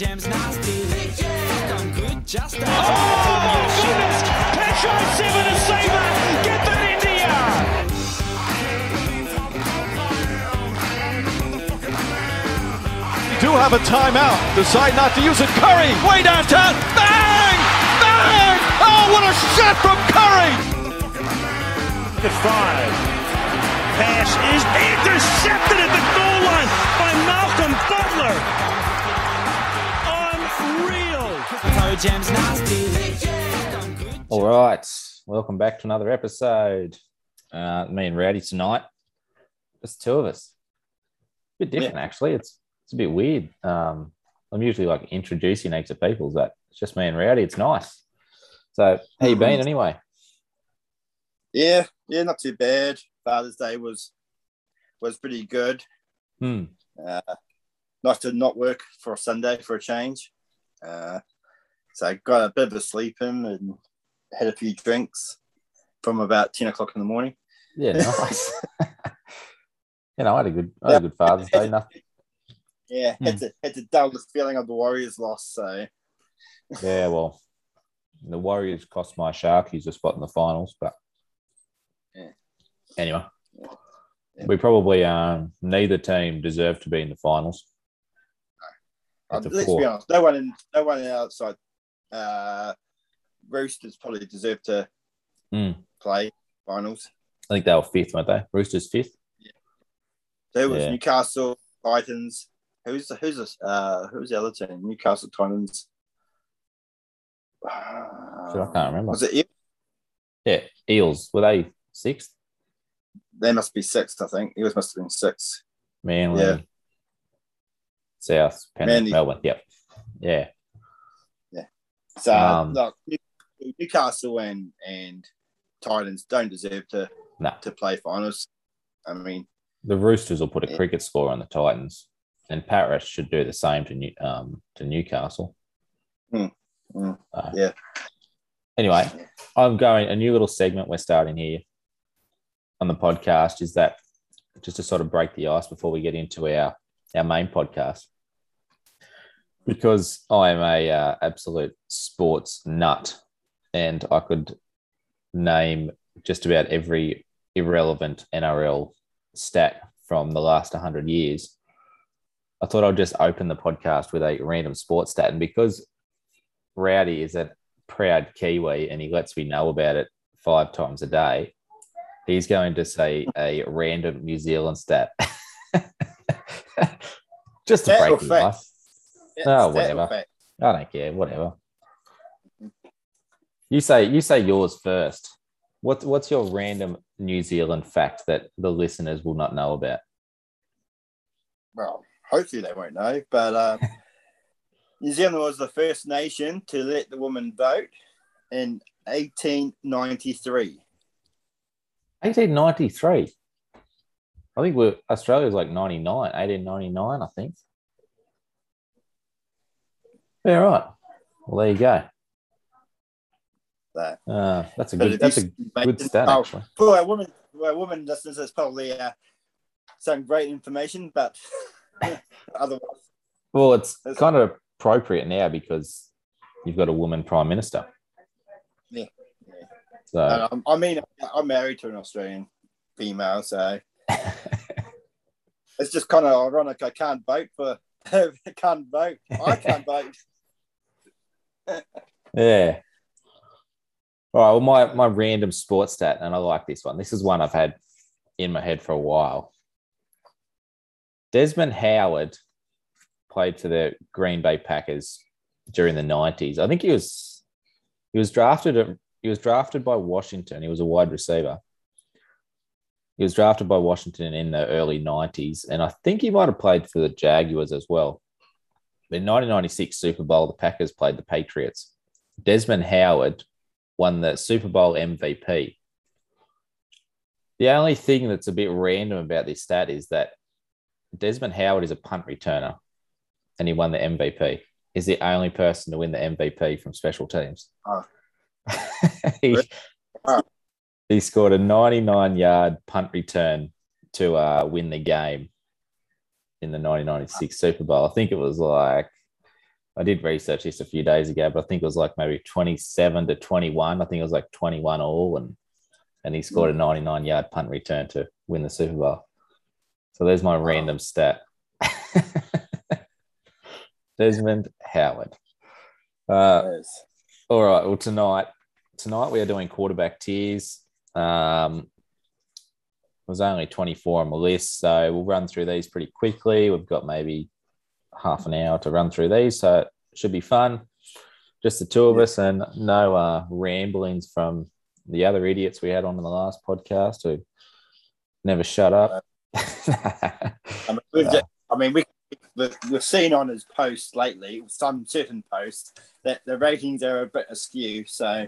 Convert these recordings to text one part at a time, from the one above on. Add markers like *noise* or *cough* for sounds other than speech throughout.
Jam's nasty. I'm good, just a Oh, goodness! Petro 7 to Saber! Get that into ya! do have a timeout. Decide not to use it. Curry, way downtown. Bang! Bang! Oh, what a shot from Curry! At five. Pass is intercepted at the goal line by Malcolm Butler. All right, welcome back to another episode. Uh, me and Rowdy tonight, just two of us. A bit different, actually. It's it's a bit weird. Um, I'm usually like introducing heaps of people, but it's just me and Rowdy. It's nice. So, how you been anyway? Yeah, yeah, not too bad. Father's Day was was pretty good. Hmm. Uh, nice to not work for a Sunday for a change. Uh, so I got a bit of a sleep in and had a few drinks from about ten o'clock in the morning. Yeah, *laughs* nice. *laughs* you know, I had a good, I had a good Father's Day. *laughs* Nothing. Yeah, had to had to dull the feeling of the Warriors loss. So Yeah, well, the Warriors cost my Sharkies a spot in the finals, but Yeah. anyway, Yeah. we probably um, neither team deserve to be in the finals. It's a let's be honest, no one in no one outside uh, Roosters probably deserve to Hmm. play finals. I think they were fifth, weren't they? Roosters fifth. There was Yeah. Newcastle Titans. Who's the who's this? Uh, who's the other team? Newcastle Titans. Shit, I can't remember. was it? Eels? Yeah, Eels were they sixth? They must be sixth, I think. Eels must have been sixth. Manly, Yeah. South, Manly. Melbourne. Yep. Yeah. So Um, look, Newcastle and and Titans don't deserve to No. to play finals. I mean, The Roosters will put a Yeah. cricket score on the Titans, and Paris should do the same to New, um, to Newcastle. mm, Uh, yeah. Anyway, I'm going a new little segment we're starting here on the podcast is that just to sort of break the ice before we get into our our main podcast. Because I am a uh, absolute sports nut, and I could name just about every irrelevant NRL stat from the last 100 years. I thought I'd just open the podcast with a random sports stat, and because Rowdy is a proud Kiwi and he lets me know about it five times a day, he's going to say a random New Zealand stat. *laughs* Just to break the ice. Yeah, Oh, whatever. fact? I don't care, whatever. You say you say yours first. What's what's your random New Zealand fact that the listeners will not know about? Well, hopefully they won't know, but um, *laughs* New Zealand was the first nation to let the woman vote in 1893. 1893. I think we're Australia's like 99, 1899, I think. Yeah, right. Well, there you go. So, Uh, that's a good that's a good stat oh, actually. For a woman, for a woman listeners, it's probably uh, some great information, but *laughs* otherwise, Well, it's That's- kind of appropriate now because you've got a woman prime minister. Yeah. Yeah. So I mean, I'm married to an Australian female, so *laughs* it's just kind of ironic. I can't vote for, I *laughs* can't vote. I can't vote. Yeah. All right. Well, my my random sports stat, and I like this one. This is one I've had in my head for a while. Desmond Howard played for the Green Bay Packers during the nineties. I think he was he was drafted he was drafted by Washington. He was a wide receiver. He was drafted by Washington in the early nineties, and I think he might have played for the Jaguars as well. In 1996 Super Bowl, the Packers played the Patriots. Desmond Howard won the Super Bowl MVP. The only thing that's a bit random about this stat is that Desmond Howard is a punt returner and he won the MVP. Is the only person to win the MVP from special teams. Oh. *laughs* he, Oh. he scored a 99 yard punt return to uh, win the game in the 1996 Super Bowl. I think it was like, I did research this a few days ago, but I think it was like maybe 27 to 21. I think it was like 21 all, and and he scored a 99 yard punt return to win the Super Bowl. So there's my random stat. *laughs* Desmond Howard. Uh, Yes. all right. Well, tonight, tonight we are doing quarterback tiers. Um, there's only 24 on the list, so we'll run through these pretty quickly. We've got maybe half an hour to run through these, so it should be fun. Just the two of us, and no uh, ramblings from the other idiots we had on in the last podcast who never shut up. *laughs* I mean, we've just- I mean, we we've, we've seen on his posts lately, some certain posts, that the ratings are a bit askew. So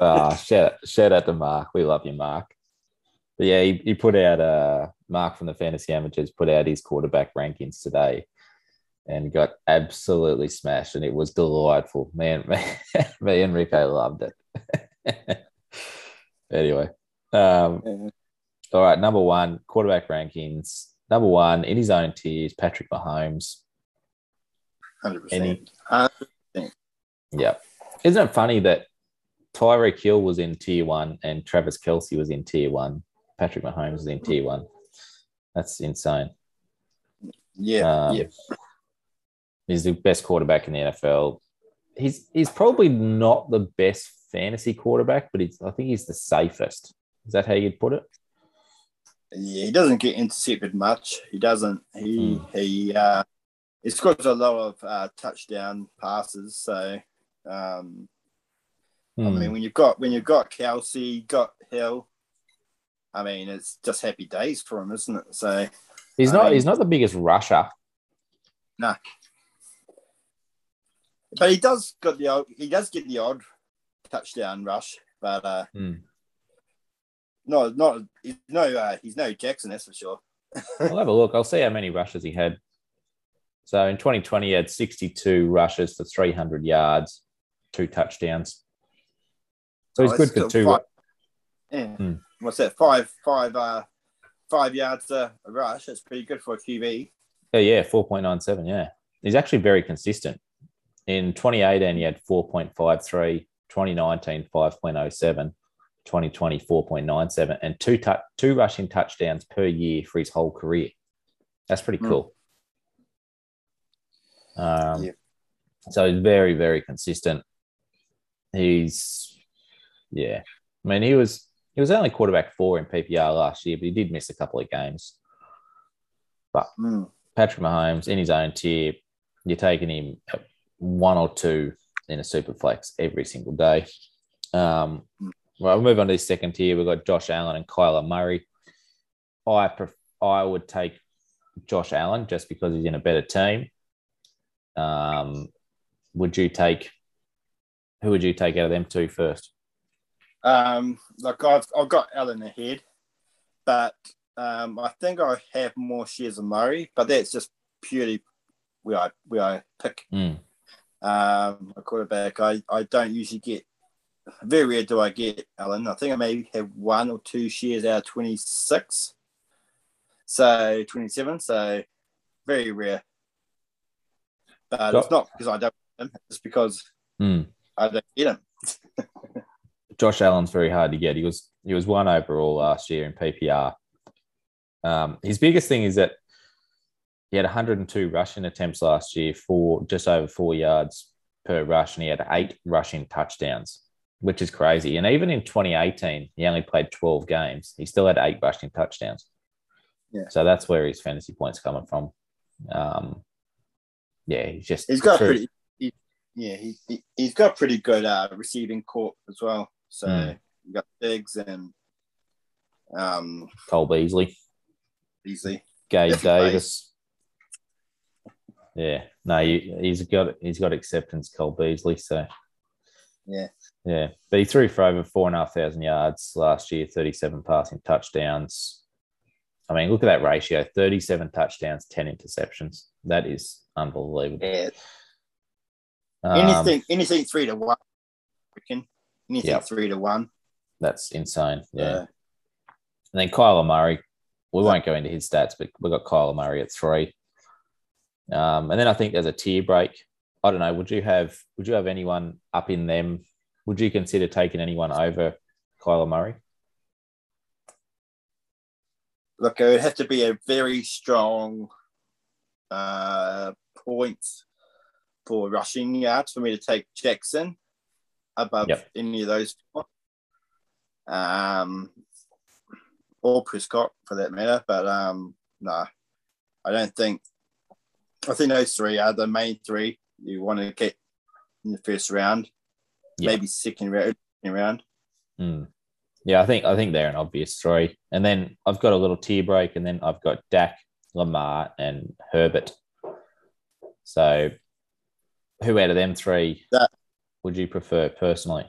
Ah, shout, shout out to Mark. We love you, Mark. But yeah, he, he put out uh Mark from the Fantasy Amateurs put out his quarterback rankings today and got absolutely smashed. And it was delightful. Man, *laughs* me and Rico loved it. *laughs* anyway. Um, Yeah. all right, number one, quarterback rankings. Number one in his own tiers, Patrick Mahomes. hundred Any- percent. Yeah. Isn't it funny that Tyreek Hill was in tier one and Travis Kelce was in tier one? Patrick Mahomes was in tier one. That's insane. Yeah, Um, yeah. He's the best quarterback in the NFL. He's he's probably not the best fantasy quarterback, but he's I think he's the safest. Is that how you'd put it? Yeah, he doesn't get intercepted much. He doesn't. He Hmm. he uh, he scores a lot of uh, touchdown passes. So um, I Hmm. mean, when you've got when you've got Kelce, got Hill. I mean, it's just happy days for him, isn't it? So he's I not mean- he's not the biggest rusher. nah. But he does got the odd, he does get the odd touchdown rush, but uh, Hmm. no, not he's no uh, he's no Jackson, that's for sure. *laughs* I'll have a look. I'll see how many rushes he had. So in 2020, he had 62 rushes for 300 yards, two touchdowns. So he's Oh, good for two. five- Yeah. Hmm. What's that? Five, five, uh, five yards a a rush. That's pretty good for a QB. Yeah, yeah, 4.97. Yeah. He's actually very consistent. In 2018, he had 4.53, 2019, 5.07, 2020, 4.97, and two, tu- two rushing touchdowns per year for his whole career. That's pretty Hmm. cool. Um, Yeah. So he's very, very consistent. He's, yeah. I mean, he was he was only quarterback four in PPR last year, but he did miss a couple of games. Mm. Patrick Mahomes in his own tier, you're taking him one or two in a super flex every single day. Um, well, we'll move on to this second tier. We've got Josh Allen and Kyler Murray. I pref- I would take Josh Allen just because he's in a better team. Um, would you take who would you take out of them two first? Um, like I've I've got Allen ahead, but um, I think I have more shares of Murray, but that's just purely where I where I pick Mm. um, a quarterback. I, I don't usually get very rare do I get Allen. I think I maybe have one or two shares out of twenty six. So twenty seven. So very rare. But Got- it's not because I don't get him, it's because Mm. I don't get him. *laughs* Josh Allen's very hard to get. He was he was one overall last year in PPR. Um, his biggest thing is that he had 102 rushing attempts last year for just over four yards per rush, and he had eight rushing touchdowns, which is crazy. And even in 2018, he only played 12 games. He still had eight rushing touchdowns. Yeah. So that's where his fantasy points coming from. Um, yeah, he's just He's got pretty. He, yeah, he, he he's got pretty good uh, receiving corp as well. So Mm. you got Diggs and um Cole Beasley. Beasley. Gabe. *laughs* Davis. Yeah, no, he, he's got he's got acceptance, Cole Beasley. So Yeah. yeah, but he threw for over four and a half thousand yards last year, thirty-seven passing touchdowns. I mean, look at that ratio: thirty-seven touchdowns, ten interceptions. That is unbelievable. Yeah. Um, Anything anything three to one. I reckon. Anything Yep. three to one. that's insane. Yeah, Uh, and then Kyler Murray. We won't go into his stats, but we've got Kyler Murray at three. Um, and then I think there's a tier break I don't know. Would you have would you have anyone up in them? Would you consider taking anyone over Kyler Murray? Look, it would have to be a very strong uh, points for rushing yards for me to take Jackson above Yep. any of those. Um, or Prescott for that matter, but um, no, I don't think. I think those three are the main three you want to get in the first round, Yeah. maybe second round. Second round. Hmm. Yeah, I think I think they're an obvious three. And then I've got a little tier break, and then I've got Dak, Lamar, and Herbert. So, who out of them three That- would you prefer personally?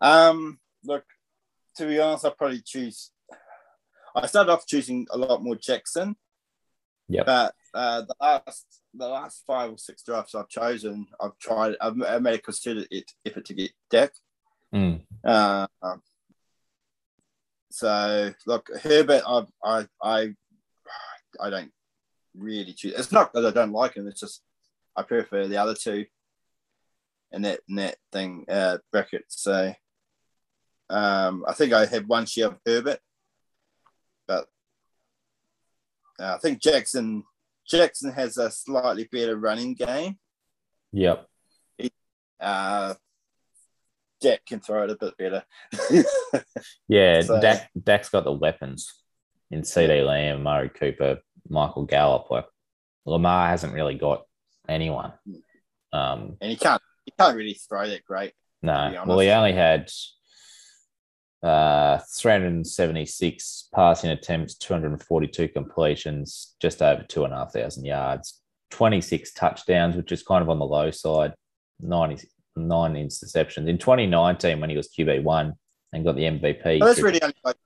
Um, look, to be honest, I'll probably choose. I started off choosing a lot more Jackson, Yeah. but uh, the last the last five or six drafts I've chosen, I've tried. I've, I made a considered it, effort to get Dak. Mm. Uh, so look, Herbert, I I I I don't really choose. It's not that I don't like him. It's just I prefer the other two. In that in that thing uh, bracket. So um, I think I have one share of Herbert, but uh, I think Jackson Jackson has a slightly better running game. Yep. Uh, Jack can throw it a bit better. *laughs* Yeah, So- Dak, Dak's got the weapons in CeeDee Lamb, Amari Cooper, Michael Gallup. Like Lamar hasn't really got anyone. Um, and he can't he can't really throw that great. no, well, he only had uh, 376 passing attempts, 242 completions, just over two and a half thousand yards, 26 touchdowns, which is kind of on the low side, 90, nine interceptions. In 2019, when he was QB1 and got the MVP, But that's really only like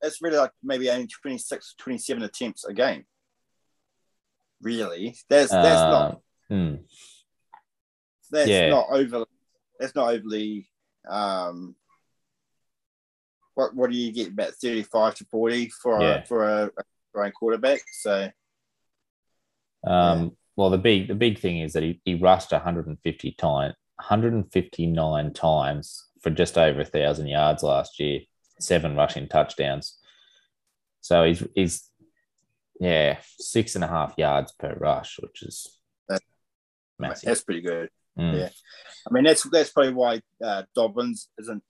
that's really like maybe only 26, 27 attempts a game. Really, that's that's not Um, that's yeah. not overly that's not overly um what what do you get about 35 to 40 for Yeah. a for a, a running quarterback so Um, Well, the big the big thing is that he, he rushed 150 time 159 times for just over a thousand yards last year, seven rushing touchdowns. So he's he's yeah six and a half yards per rush, which is That- massive. that's pretty good Mm. yeah. i mean that's that's probably why uh, dobbins isn't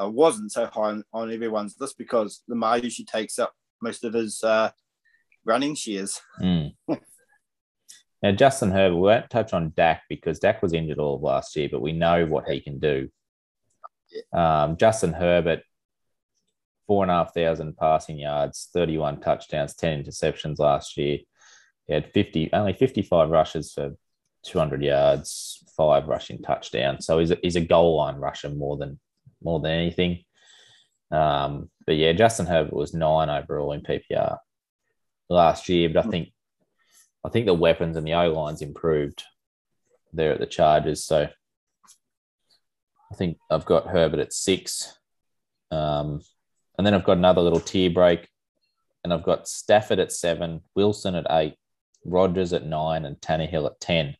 uh, wasn't so high on, on everyone's list because lamar usually takes up most of his uh running shares Mm. *laughs* now, Justin Herbert, we won't touch on Dak because Dak was injured all of last year, but we know what he can do. Um, Justin Herbert, four and a half thousand passing yards, 31 touchdowns, 10 interceptions last year. He had 50, only 55 rushes for 200 yards, five rushing touchdowns. So he's a, he's a goal line rusher more than more than anything. Um, but yeah, Justin Herbert was nine overall in PPR last year, but I think I think the weapons and the O lines improved there at the Chargers. So I think I've got Herbert at six. Um, and then I've got another little tier break. And I've got Stafford at seven, Wilson at eight, Rodgers at nine, and Tannehill at 10.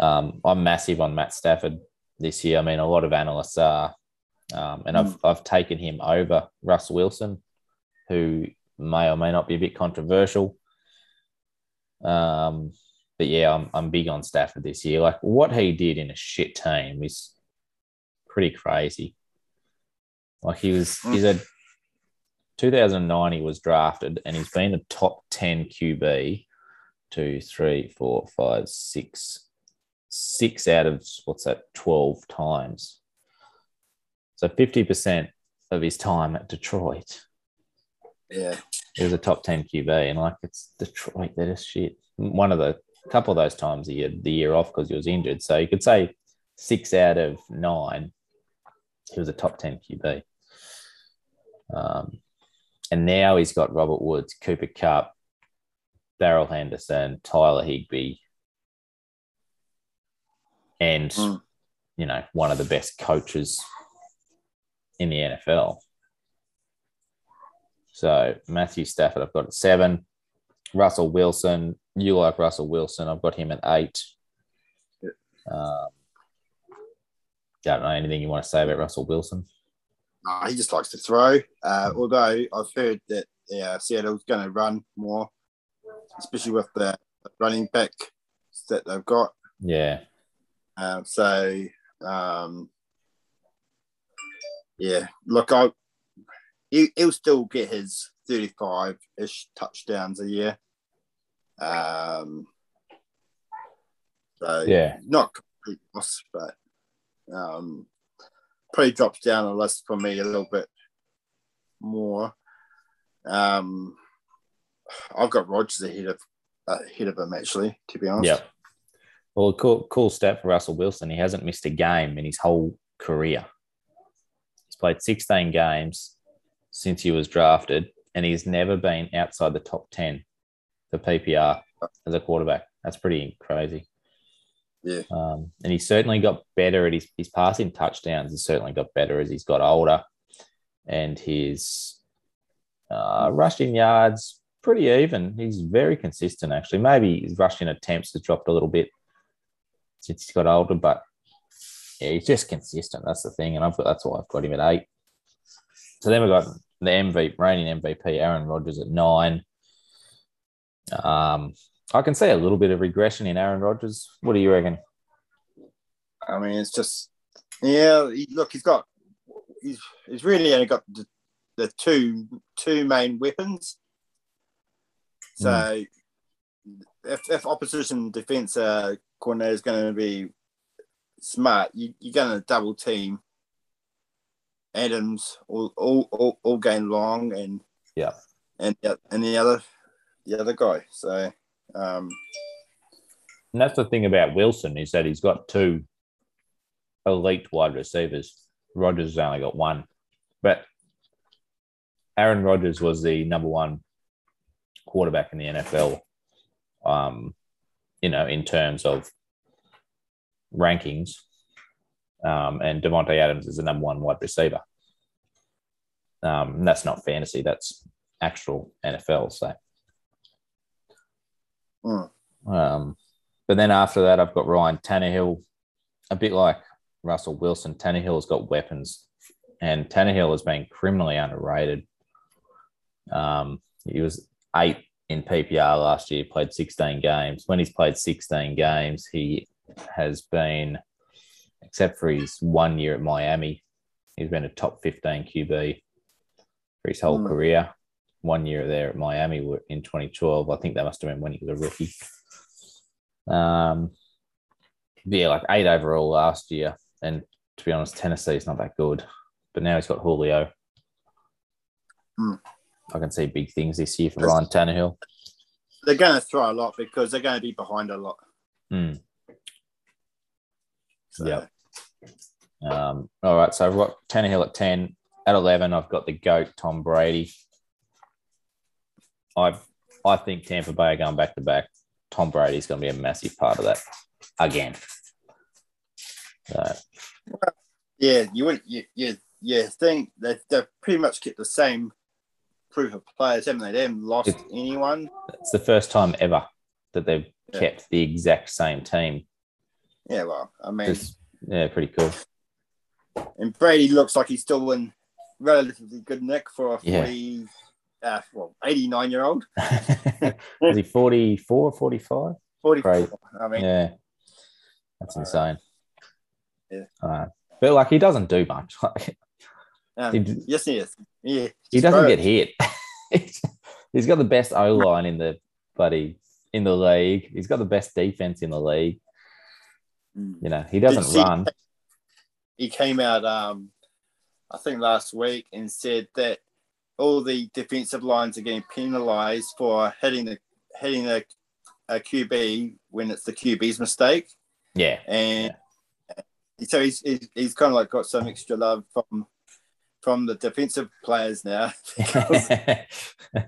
Um, I'm massive on Matt Stafford this year. I mean, a lot of analysts are. Um, and I've, I've taken him over Russell Wilson, who may or may not be a bit controversial. Um, but yeah, I'm, I'm big on Stafford this year. Like what he did in a shit team is pretty crazy. Like he was, he's a 2009, he was drafted and he's been a top 10 QB two, three, four, five, six, six out of what's that, 12 times. So 50% of his time at Detroit yeah he was a top 10 QB, and like it's Detroit, they're just shit. One of the couple of those times he had the year off because he was injured. So you could say six out of nine, he was a top 10 QB. Um, and now he's got Robert Woods, Cooper Kupp, Darrell Henderson, Tyler Higbee, and, Mm. you know, one of the best coaches in the NFL. So Matthew Stafford, I've got at seven. Russell Wilson, you like Russell Wilson. I've got him at eight. Yeah. Um, don't know anything you want to say about Russell Wilson. Uh, he just likes to throw. Uh, although I've heard that yeah, Seattle's going to run more, especially with the running back that they've got. Yeah, Um, so, um, yeah, look, I he, he'll still get his 35 ish touchdowns a year. Um, so, yeah, not complete loss, but um, probably drops down the list for me a little bit more. Um, I've got Rodgers ahead of ahead of him actually, to be honest. yeah. Well, a cool, cool stat for Russell Wilson. He hasn't missed a game in his whole career. He's played 16 games since he was drafted, and he's never been outside the top 10 for PPR as a quarterback. That's pretty crazy. Yeah. Um, and he's certainly got better at his, his passing touchdowns. He's certainly got better as he's got older, and his uh, rushing yards pretty even. He's very consistent actually. Maybe his rushing attempts has dropped a little bit since he's got older, but yeah, he's just consistent. That's the thing, and I've got that's why I've got him at eight. So then we've got the MVP, reigning MVP, Aaron Rodgers at nine. Um, I can see a little bit of regression in Aaron Rodgers. What do you reckon? I mean, it's just yeah. He, look, he's got he's he's really only got the, the two two main weapons. So if, if opposition defense uh, coordinator is going to be smart, you, you're going to double team Adams all all, all, all game long and Yeah. and the- and the other the other guy. So um, And that's the thing about Wilson is that he's got two elite wide receivers. Rodgers has only got one, but Aaron Rodgers was the number one quarterback in the NFL. Um, you know, in terms of rankings, um, and Davante Adams is the number one wide receiver. Um, and that's not fantasy; that's actual NFL. So. Mm. Um, but then after that, I've got Ryan Tannehill, a bit like Russell Wilson. Tannehill's got weapons, and Tannehill has been criminally underrated. Um, he was eight in PPR last year, played 16 games. When he's played 16 games, he has been, except for his one year at Miami, he's been a top 15 QB for his whole Hmm. career. One year there at Miami in 2012. I think that must have been when he was a rookie. Um, yeah, like eight overall last year. And to be honest, Tennessee's not that good. But now he's got Julio. Hmm. I can see big things this year for Ryan Tannehill. they're going to throw a lot because they're going to be behind a lot. Hmm. So, Yep. Um, all right, so I've got Tannehill at 10. At 11, I've got the GOAT, Tom Brady. I I think Tampa Bay are going back to back. Tom Brady's going to be a massive part of that again. So, Yeah, you would. You, you, you think that they've pretty much kept the same proof of players, haven't they? They haven't lost It's- anyone. it's the first time ever that they've Yeah. kept the exact same team. Yeah, well, I mean, Just, yeah, pretty cool. and Brady looks like he's still in relatively good nick for a Yeah. uh, well, 89 year old. Is *laughs* he 44, 45? 44. Right. I mean, Yeah. That's insane. Yeah. Uh, but like he doesn't do much. *laughs* Like, um, he- yes, he is. Yeah, he doesn't get hit. *laughs* He's got the best O line in the buddy in the league. He's got the best defense in the league. Mm. You know, he doesn't see- run. He came out, um, I think last week, and said that all the defensive lines are getting penalised for hitting the hitting the a QB when it's the QB's mistake. Yeah. and so he's, he's he's kind of like got some extra love from from the defensive players now. *laughs* well, *laughs*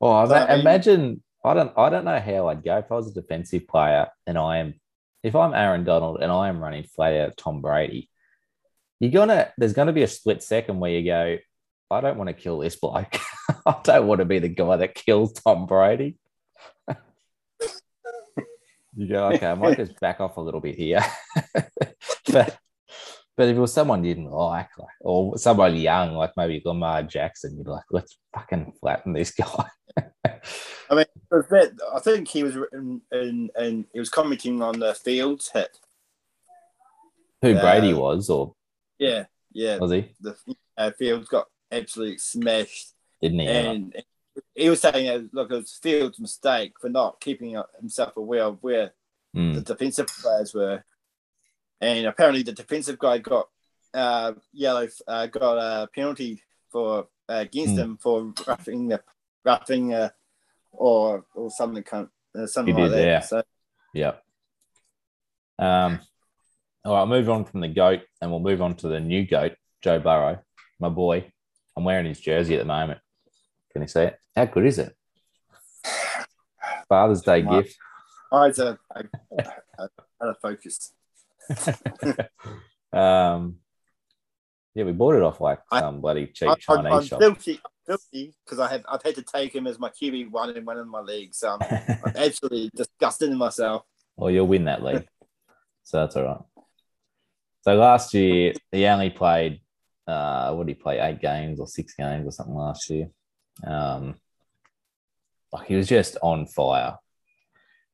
oh, I I mean- imagine I don't I don't know how I'd go if I was a defensive player and I am if I'm Aaron Donald and I am running flat out Tom Brady, you're gonna there's gonna be a split second where you go, I don't want to kill this bloke. *laughs* I don't want to be the guy that kills Tom Brady. You go, okay, I might just back off a little bit here. but but if it was someone you didn't like, like or someone young, like maybe Lamar Jackson, you'd be like, let's fucking flatten this guy. *laughs* I mean, I think he was in, in, in he was commenting on the Fields hit. Who Brady Uh, was, or Yeah, yeah. was he? The uh, Fields got absolutely smashed, Didn't he? and he was saying, uh, "Look, it was Fields' mistake for not keeping himself aware of where Mm. the defensive players were." And apparently, the defensive guy got uh, yellow, uh, got a penalty for uh, against Hmm. him for roughing the roughing uh, or or something kind uh, something He like did, that. yeah. So Yeah. Um, all right, I'll move on from the GOAT and we'll move on to the new GOAT, Joe Burrow, my boy. I'm wearing his jersey at the moment. Can you see it? How good is it? Father's Day Wow. gift. eyes are out of focus. *laughs* Um, yeah, we bought it off like I- some bloody cheap I, Chinese I'm shop. filthy, filthy because I have I've had to take him as my QB one in one of my leagues. So *laughs* I'm, absolutely disgusted in myself. well, you'll win that league. So that's all right. So last year, he only played, uh, what did he play? Eight games or six games or something last year. Um, like he was just on fire.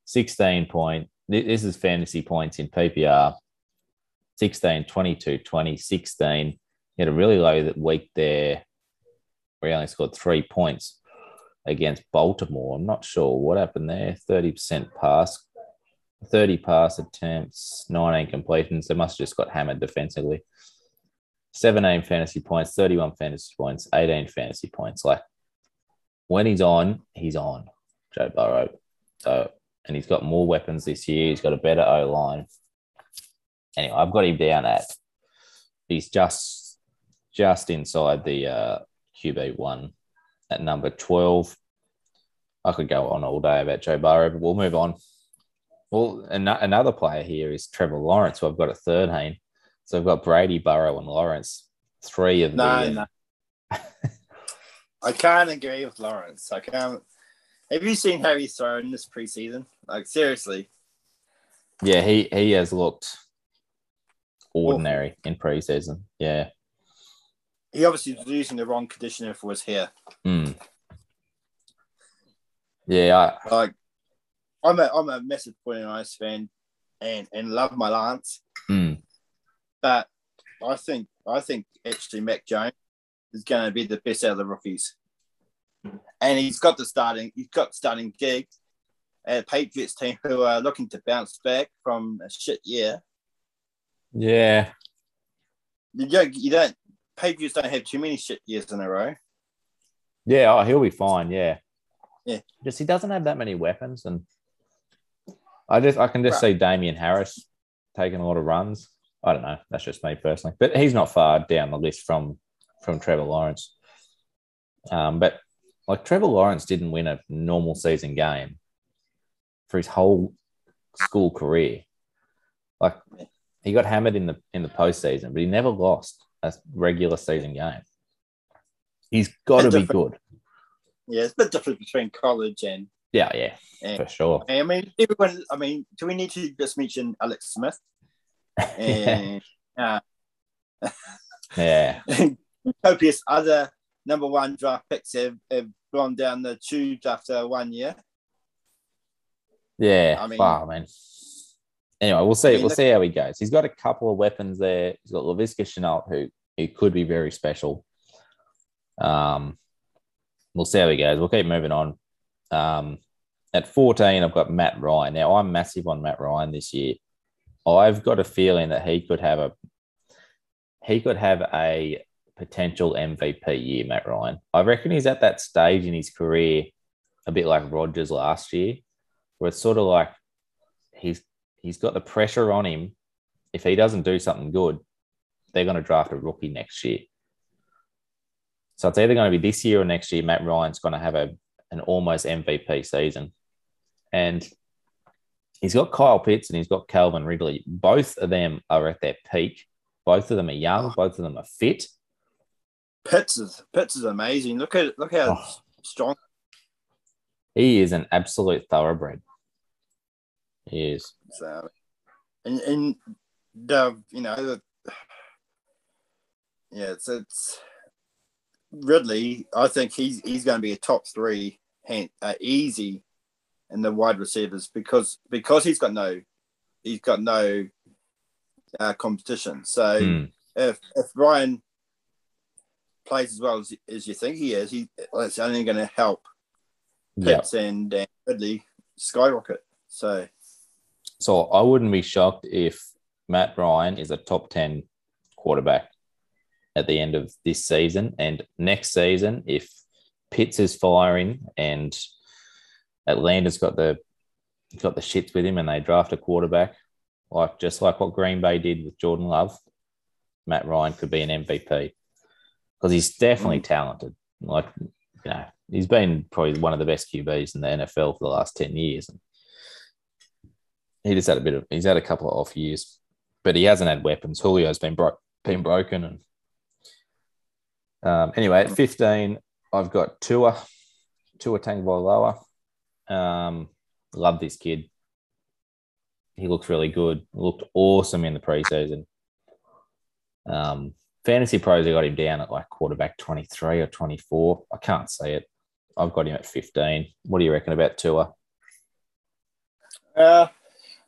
16 point. This is fantasy points in PPR 16, 22, 20, 16. He had a really low week there where he only scored three points against Baltimore. I'm not sure what happened there. 30% pass, 30 pass attempts, 19 completions. They must have just got hammered defensively. 17 fantasy points, 31 fantasy points, 18 fantasy points. Like when he's on, he's on, Joe Burrow. So, and he's got more weapons this year. He's got a better O line. Anyway, I've got him down at he's just just inside the uh, QB one at number 12. I could go on all day about Joe Burrow, but we'll move on. Well, an- another player here is Trevor Lawrence, who I've got at 13. So I've got Brady, Burrow, and Lawrence. Three of them. No, the no. *laughs* I can't agree with Lawrence. I can't. Have you seen how he's thrown this preseason? Like seriously, Yeah, he he has looked ordinary in preseason. Yeah. he obviously was using the wrong conditioner for his hair. Mm. Yeah, I, Like, I'm a I'm a massive 49ers fan, and and love my Lance, mm, but I think I think actually Mac Jones is going to be the best out of the rookies, and he's got the starting he's got starting gig at a Patriots team who are looking to bounce back from a shit year. Yeah, You don't, you don't Patriots don't have too many shit years in a row. yeah. Oh, he'll be fine. Yeah, Yeah. Just he doesn't have that many weapons, and I just I can just see Damien Harris taking a lot of runs. I don't know. That's just me personally, but he's not far down the list from from Trevor Lawrence. Um, but like Trevor Lawrence didn't win a normal season game for his whole school career. Like he got hammered in the in the postseason, but he never lost a regular season game. He's got to be good. Yeah, it's a bit different between college and. Yeah, yeah, and for sure. I mean, everyone. I mean, do we need to just mention Alex Smith *laughs* and uh, *laughs* yeah, *laughs* copious other number one draft picks have, have gone down the tubes after one year? yeah. I mean, wow, man. Anyway, we'll see. I mean, we'll see how he goes. He's got a couple of weapons there. He's got Laviska Shenault, who who could be very special. Um, we'll see how he goes. We'll keep moving on. Um, at 14, I've got Matt Ryan. Now, I'm massive on Matt Ryan this year. I've got a feeling that he could have a he could have a potential MVP year, Matt Ryan. I reckon he's at that stage in his career, a bit like Rodgers last year, where it's sort of like he's he's got the pressure on him. If he doesn't do something good, they're going to draft a rookie next year. So it's either going to be this year or next year. Matt Ryan's going to have a an almost MVP season, and he's got Kyle Pitts and he's got Calvin Ridley. Both of them are at their peak. Both of them are young. Oh. Both of them are fit. Pitts is Pitts is amazing. Look at look how Oh. strong. He is an absolute thoroughbred. He is. So, and and the you know, the, *sighs* yeah, it's it's Ridley. I think he's he's going to be a top three hand uh, easy in the wide receivers because because he's got no he's got no uh, competition. So Hmm. if if Ryan plays as well as, as you think he is, he it's only going to help. Pitts and, and Ridley skyrocket. So So I wouldn't be shocked if Matt Ryan is a top 10 quarterback at the end of this season. And next season, if Pitts is firing and Atlanta's got the got the shits with him and they draft a quarterback, like just like what Green Bay did with Jordan Love, Matt Ryan could be an MVP. Because he's definitely mm. talented. Like, you know, he's been probably one of the best QBs in the NFL for the last 10 years. He just had a bit of he's had a couple of off years, but he hasn't had weapons. Julio's been bro- been broken, and um, anyway, at fifteen, I've got Tua, Tua Tagovailoa. Um, love this kid. He looks really good. Looked awesome in the preseason. Um, Fantasy Pros, I got him down at like quarterback twenty three or twenty four. I can't see it. I've got him at fifteen. What do you reckon about Tua? Uh,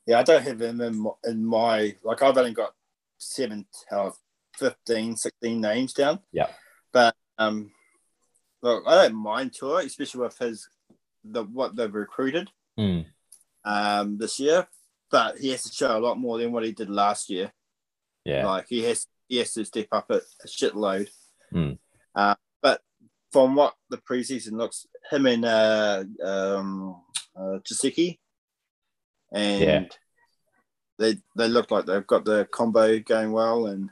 yeah, I don't have him in my, in my like. I've only got seven, uh, 15, 16 names down. Yeah. But um, look, I don't mind Tua, especially with his the what they've recruited Hmm. um this year. But he has to show a lot more than what he did last year. Yeah. Like he has he has to step up a, a shitload. Hmm. Uh, but from what the preseason looks, him and uh, um, uh, and Yeah. they they look like they've got the combo going well, and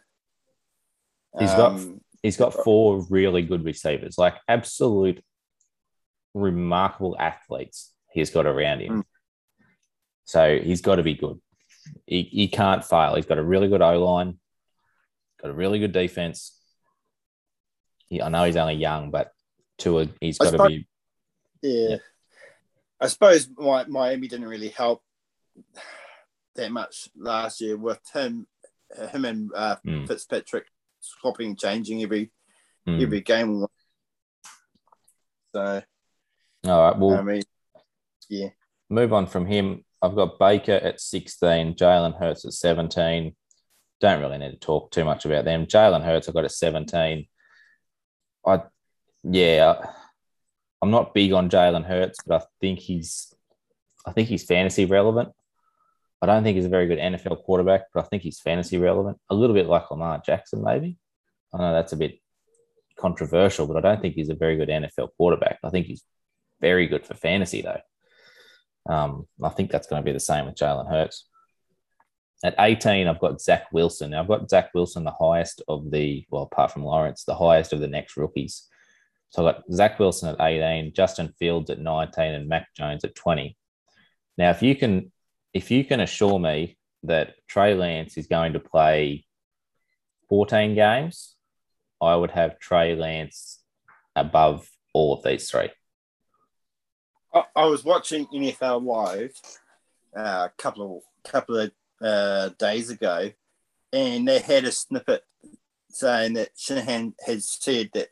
He's got- um, He's got four really good receivers, like absolute remarkable athletes he's got around him. Mm. So he's got to be good. He, he can't fail. He's got a really good O line, got a really good defense. He, I know he's only young, but to a, he's got to be. yeah. Yeah. I suppose my, Miami didn't really help that much last year with him, him and uh, Mm, Fitzpatrick swapping, changing every mm. every game. So All right. Well, I mean, yeah, move on from him. I've got Baker at 16, Jalen Hurts at 17. Don't really need to talk too much about them. Jalen Hurts, I've got at 17. I, yeah, I'm not big on Jalen Hurts, but I think he's, I think he's fantasy relevant. I don't think he's a very good NFL quarterback, but I think he's fantasy relevant. A little bit like Lamar Jackson, maybe. I know that's a bit controversial, but I don't think he's a very good NFL quarterback. I think he's very good for fantasy, though. Um, I think that's going to be the same with Jalen Hurts. At 18, I've got Zach Wilson. Now, I've got Zach Wilson, the highest of the, well, apart from Lawrence, the highest of the next rookies. So I've got Zach Wilson at 18, Justin Fields at 19, and Mac Jones at 20. Now, if you can, if you can assure me that Trey Lance is going to play 14 games, I would have Trey Lance above all of these three. I, I was watching NFL Live uh, a couple of couple of uh, days ago, and they had a snippet saying that Shanahan has said that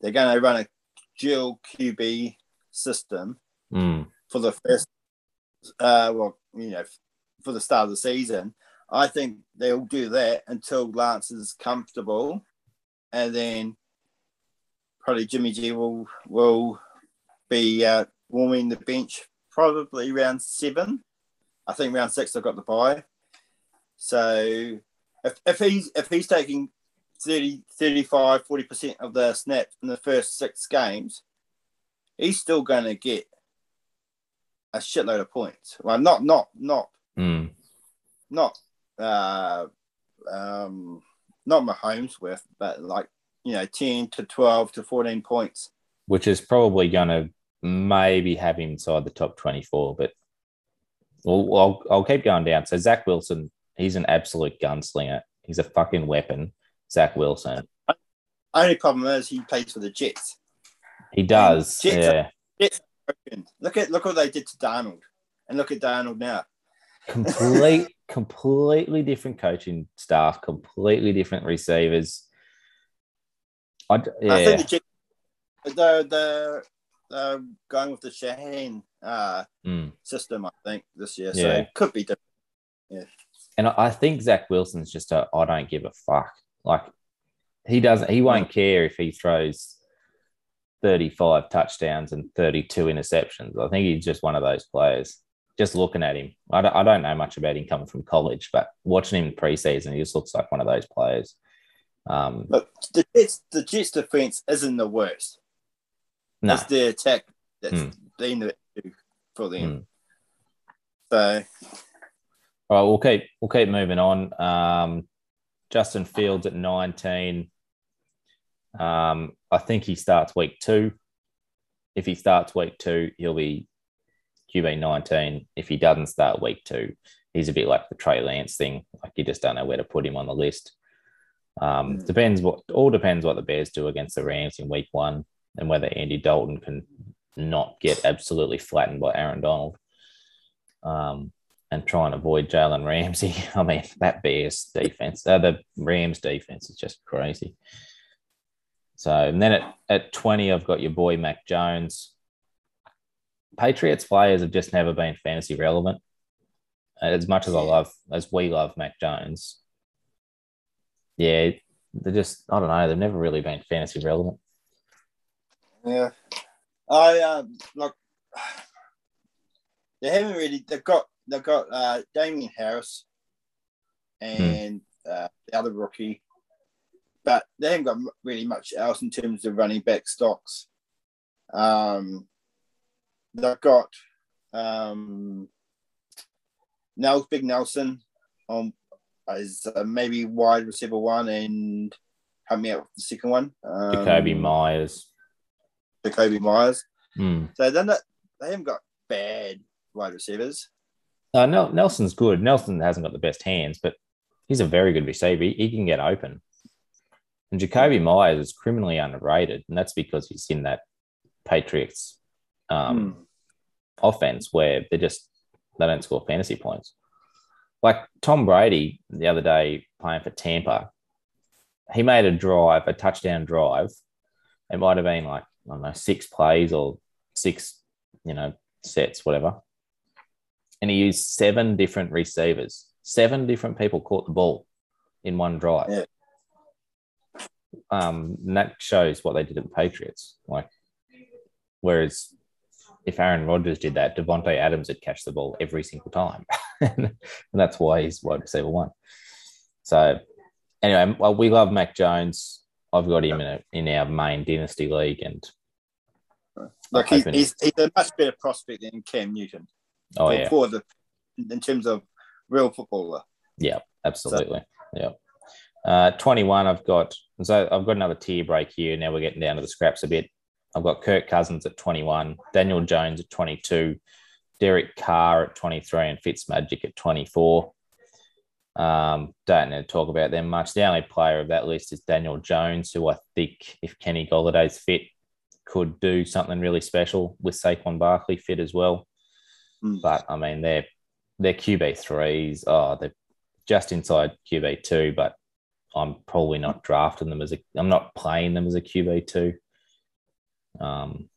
they're going to run a dual QB system Mm, for the first, uh, well, you know, for the start of the season. I think they'll do that until Lance is comfortable, and then probably Jimmy G will will be uh, warming the bench probably round seven. I think round six they've got the bye. So if, if he's if he's taking 30, 35, 40 percent of the snaps in the first six games, he's still going to get a shitload of points. Well, not not not mm. not uh um not Mahomes worth, but like you know, ten to twelve to fourteen points. which is probably going to maybe have him inside the top 24. But well, I'll, I'll keep going down. So, Zach Wilson, he's an absolute gunslinger. He's a fucking weapon. Zach Wilson. Only problem is he plays for the Jets. He does. Jets Yeah. Look at look what they did to Donald, and look at Donald now. complete, *laughs* completely different coaching staff, completely different receivers. I, yeah, I think the they're, they're, they're going with the Shahan uh, Mm. system, I think, this year. Yeah. So it could be different. Yeah. And I I think Zach Wilson's just a I don't give a fuck. Like he doesn't, he won't care if he throws thirty-five touchdowns and thirty-two interceptions. I think he's just one of those players. Just looking at him, I don't, I don't know much about him coming from college, but watching him in preseason, he just looks like one of those players. Um, But the Jets, the Jets defense isn't the worst. no, It's the attack that's Hmm. been the issue for them. Hmm. So All right, we'll keep we'll keep moving on. Um, Justin Fields at 19. Um, I think he starts week two. If he starts week two, he'll be QB 19. If he doesn't start week two, he's a bit like the Trey Lance thing. Like you just don't know where to put him on the list. Um, Mm. Depends what all depends what the Bears do against the Rams in week one and whether Andy Dalton can not get absolutely flattened by Aaron Donald. Um, and try and avoid Jalen Ramsey. *laughs* I mean, that Bears defense, uh, the Rams defense is just crazy. So, and then at, at 20, I've got your boy Mac Jones. Patriots players have just never been fantasy relevant. As much as I love, as we love Mac Jones, yeah, they're just, I don't know, they've never really been fantasy relevant. yeah, I um like they haven't really. They've got they've got uh, Damien Harris and uh, the other rookie, but they haven't got really much else in terms of running back stocks. Um, they've got um, Nels Big Nelson on as uh, maybe wide receiver one and help me out with the second one. Um, Jakobi Meyers. Jakobi Meyers. Hmm. So then that, they haven't got bad wide receivers. Uh, Nelson's good. Nelson hasn't got the best hands, but he's a very good receiver. He, he can get open. And Jakobi Meyers is criminally underrated, and that's because he's in that Patriots um, offense where they just they don't score fantasy points. Like Tom Brady the other day playing for Tampa, he made a drive, a touchdown drive. It might have been like I don't know six plays or six, you know, sets, whatever and he used seven different receivers. Seven different people caught the ball in one drive. Yeah. Um, and that shows what they did at the Patriots. Like, whereas if Aaron Rodgers did that, Davante Adams would catch the ball every single time, *laughs* and that's why he's wide receiver one. So, anyway, well, we love Mac Jones. I've got him in, a, in our main dynasty league, and Like he's, he's, he's a much better prospect than Cam Newton oh for, yeah, for the in terms of real footballer. Yeah, absolutely. yeah. Uh, 21, I've got, so I've got another tier break here. Now we're getting down to the scraps a bit. I've got Kirk Cousins at 21, Daniel Jones at 22, Derek Carr at 23, and Fitzmagic at 24. Um, don't need to talk about them much. The only player of that list is Daniel Jones, who I think, if Kenny Golladay's fit, could do something really special with Saquon Barkley fit as well. Mm. But I mean, they're they're QB threes. Oh, they're just inside QB two, but I'm probably not drafting them as a. I'm not playing them as a QB two. Um,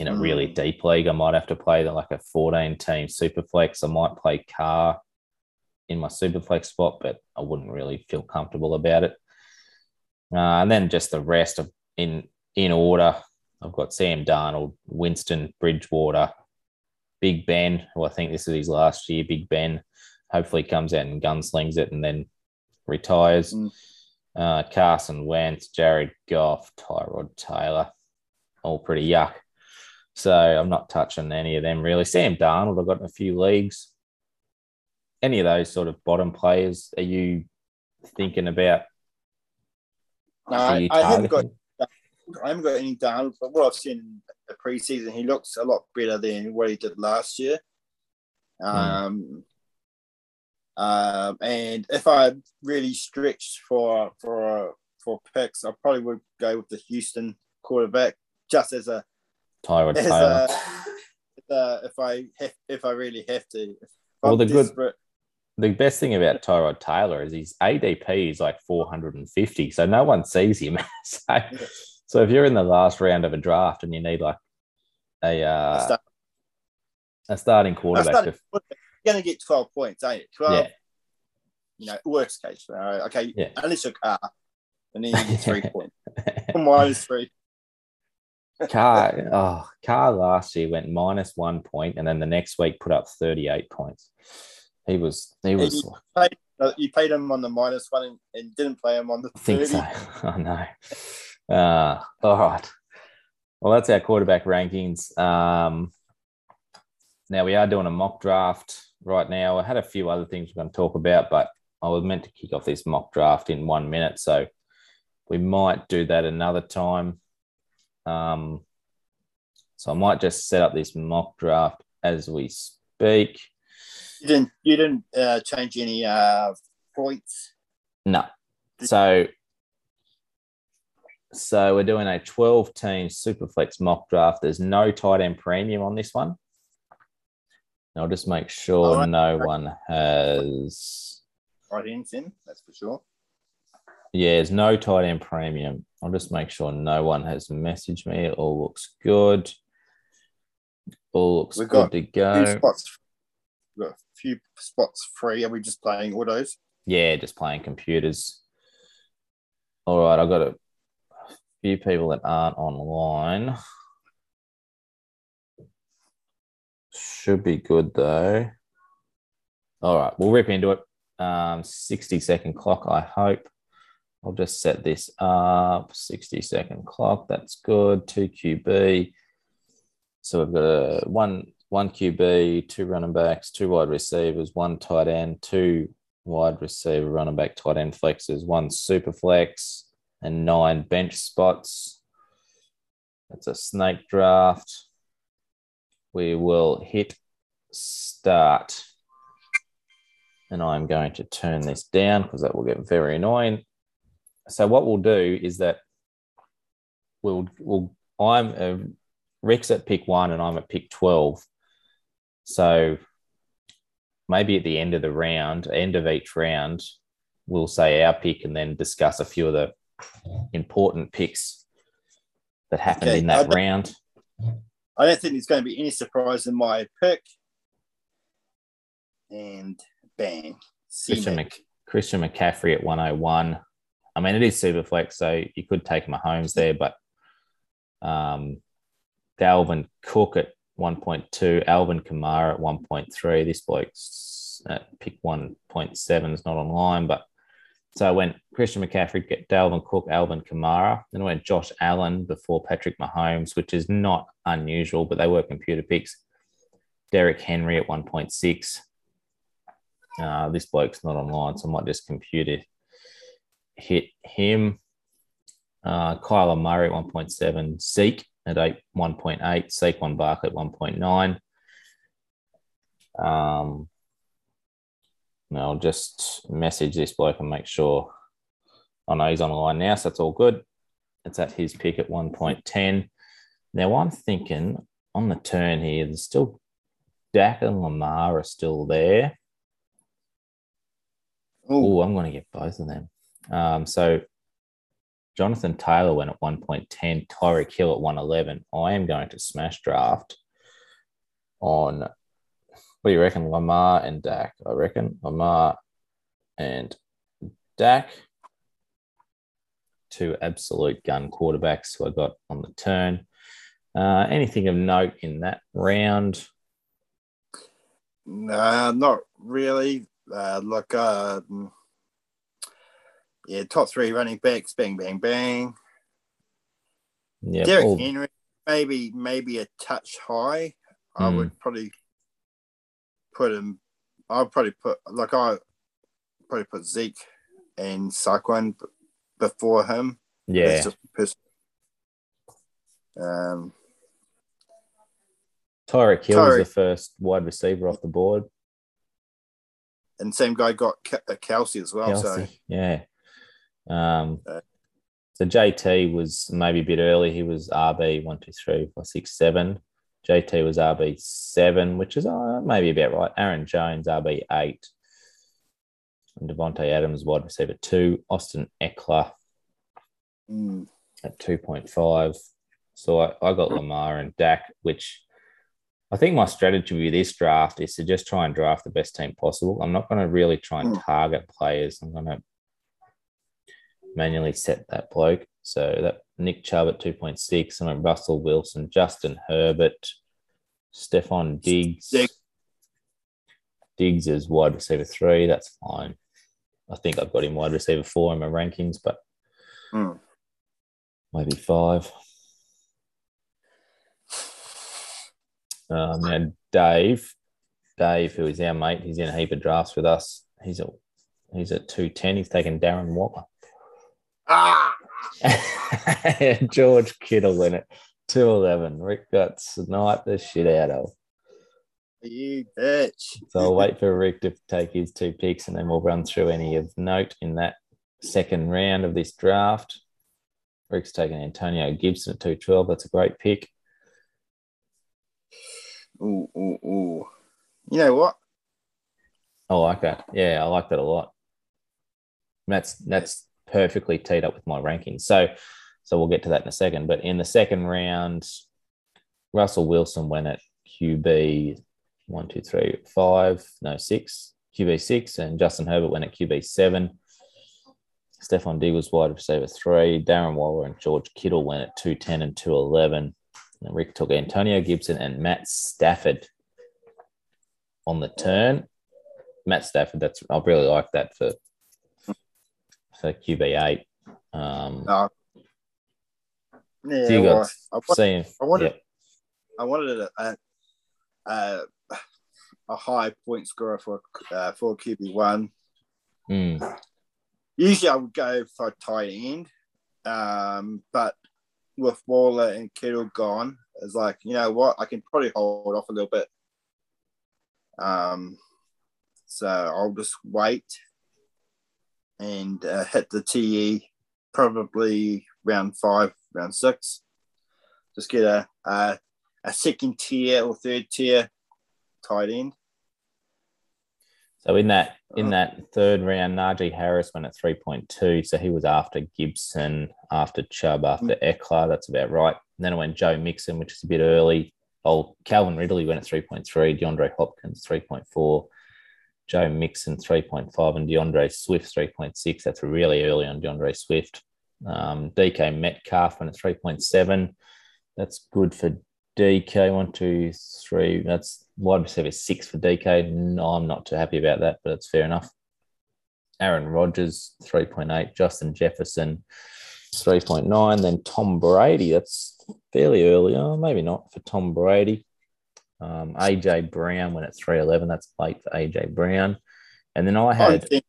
in a really Mm. deep league, I might have to play them like a 14 team super flex. I might play Carr in my super flex spot, but I wouldn't really feel comfortable about it. Uh, and then just the rest of in in order. I've got Sam Darnold, Winston, Bridgewater, Big Ben, who I think this is his last year. Big Ben hopefully comes out and gunslings it and then retires. Mm. Uh, Carson Wentz, Jared Goff, Tyrod Taylor, all pretty yuck. So I'm not touching any of them really. Sam Darnold, I've got in a few leagues. Any of those sort of bottom players are you thinking about? No, I, I haven't got? I haven't got any Darnold, but what I've seen in the preseason, he looks a lot better than what he did last year. Hmm. Um, um, and if I really stretched for for for picks, I probably would go with the Houston quarterback just as a Tyrod as Taylor. a, a if I have, if I really have to. Well, I'm the good- The best thing about Tyrod Taylor is his ADP is like 450, so no one sees him. *laughs* so, so if you're in the last round of a draft and you need like a uh, start- a starting quarterback, started- to, You're going to get 12 points, ain't it? 12, yeah, you know, worst case. Right, okay, Yeah. unless you're Carr, and then you get three *laughs* points. Minus three. Carr, oh, Carr last year went minus one point, and then the next week put up 38 points. He was, he was, Paid, uh, you paid him on the minus one and, and didn't play him on the I think 30. so. *laughs* I know. Uh, all right. Well, that's our quarterback rankings. Um, now we are doing a mock draft right now. I had a few other things we're going to talk about, but I was meant to kick off this mock draft in one minute, so we might do that another time. Um, so I might just set up this mock draft as we speak. You didn't, you didn't uh, change any uh, points. No. So so we're doing a 12 team superflex mock draft. There's no tight end premium on this one. I'll just make sure right. no one has Right hands in, that's for sure. yeah, there's no tight end premium. I'll just make sure no one has messaged me. It all looks good. All looks We've good to Few spots, we've got a few spots free. Are we just playing autos? Yeah, just playing computers. All right, I've got a few people that aren't online. Should be good though. All right, we'll rip into it. Um, 60 second clock, I hope. I'll just set this up. 60 second clock, that's good. 2 QB. So we've got a one one QB, two running backs, two wide receivers, one tight end, two wide receiver, running back, tight end flexes, one super flex, and nine bench spots. That's a snake draft. We will hit start. And I'm going to turn this down because that will get very annoying. So what we'll do is that we'll we'll I'm uh, Rick's at pick one and I'm at pick twelve. So maybe at the end of the round, end of each round, we'll say our pick and then discuss a few of the important picks that happened Okay, in that round. I don't think there's going to be any surprise in my pick. And bang. Christian, Mc, Christian McCaffrey at 101. I mean, it is super flex, so you could take Mahomes there, but um, Dalvin Cook at 1.2, Alvin Kamara at 1.3. This bloke's at pick 1.7 is not online, but so I went Christian McCaffrey, Dalvin Cook, Alvin Kamara. Then I went Josh Allen before Patrick Mahomes, which is not unusual, but they were computer picks. Derrick Henry at 1.6. Uh, this bloke's not online, so I might just computer hit him. Uh, Kyler Murray at 1.7, Zeke at 8, 1.8, Saquon Barkley at 1.9. Um, no, I'll just message this bloke and make sure I know he's on the line now, so that's all good. It's at his pick at 1.10. Now I'm thinking on the turn here, there's still Dak and Lamar are still there. Oh, I'm going to get both of them. Um, so Jonathan Taylor went at 1.10, Tyreek Hill at 111. I am going to smash draft on, what do you reckon, Lamar and Dak? I reckon Lamar and Dak, two absolute gun quarterbacks who I got on the turn. Uh, anything of note in that round? Nah, not really. Uh, look, uh, mm, yeah, top three running backs, bang, bang, bang. Yeah, Derrick all- Henry, maybe, maybe a touch high. I Hmm. would probably put him. I'd probably put like I probably put Zeke and Saquon before him. yeah. That's just pers- Um, Tyreek Hill was the first wide receiver off the board. and same guy got uh, Kelce as well. So yeah. Um, Uh, so JT was maybe a bit early. He was RB one, two, three, four, six, seven. JT was RB seven, which is uh, maybe about right. Aaron Jones RB eight, and Davante Adams wide receiver two. Austin Ekeler Mm. at two point five. So I, I got Lamar and Dak, which I think my strategy with this draft is to just try and draft the best team possible. I'm not going to really try and Mm. target players. I'm going to manually set that bloke. So that Nick Chubb at 2.6, and Russell Wilson, Justin Herbert, Stefon Diggs. Diggs. Diggs is wide receiver three. That's fine. I think I've got him wide receiver four in my rankings, but Mm. maybe five. Um, and Dave, Dave, who is our mate, he's in a heap of drafts with us. He's at he's at two ten. He's taken Darren Waller. Ah, *laughs* George Kittle in it. 211. Rick got sniped the shit out of. you bitch. So I'll wait for Rick to take his two picks and then we'll run through any of note in that second round of this draft. Rick's taken Antonio Gibson at 212. That's a great pick. Ooh, ooh, ooh. You know what? I like that. Yeah, I like that a lot. That's that's perfectly teed up with my rankings. So so we'll get to that in a second. But in the second round, Russell Wilson went at QB one, two, three, five, no, six, QB six, and Justin Herbert went at QB seven. Stefon was wide receiver three. Darren Waller and George Kittle went at 210 and 211. And Rick took Antonio Gibson and Matt Stafford on the turn. Matt Stafford, that's I really like that for for QB eight. Um, No. Yeah, so you well, got I, wa- seeing, I wanted, yeah, I wanted a, a, a, a high point scorer for uh, for QB one. mm, Usually, I would go for a tight end, um, but with Waller and Kittle gone, it's like you know what, I can probably hold off a little bit. Um, so I'll just wait and uh, hit the TE probably round five, round six. Just get a a, a second tier or third tier tight end. So in that Uh-huh. in that third round, Najee Harris went at three point two. So he was after Gibson, after Chubb, after Ekeler. That's about right. And then it went Joe Mixon, which is a bit early. Oh, Calvin Ridley went at three point three. DeAndre Hopkins three point four. Joe Mixon three point five, and DeAndre Swift three point six. That's really early on DeAndre Swift. Um, DK Metcalf went at three point seven. That's good for DK. One, two, three. That's wide receiver six for DK. No, I'm not too happy about that, but it's fair enough. Aaron Rodgers, 3.8. Justin Jefferson, 3.9. Then Tom Brady, that's fairly early. Oh, maybe not for Tom Brady. Um, AJ Brown went at 311. That's late for AJ Brown. And then I I had, think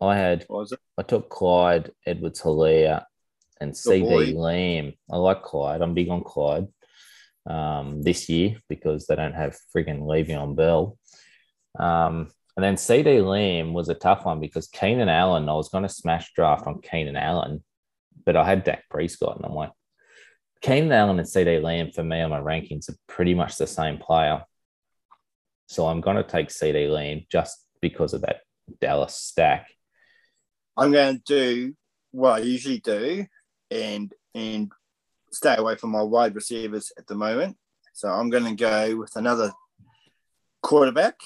I had. I took Clyde Edwards Helaire and CeeDee boy. Lamb. I like Clyde. I'm big on Clyde um, this year because they don't have friggin' Le'Veon Bell. Um, and then CeeDee Lamb was a tough one because Keenan Allen, I was going to smash draft on Keenan Allen, but I had Dak Prescott, and I'm like, Keenan Allen and CeeDee Lamb for me on my rankings are pretty much the same player. So I'm going to take CeeDee Lamb just because of that Dallas stack. I'm going to do what I usually do and and stay away from my wide receivers at the moment. So I'm going to go with another quarterback.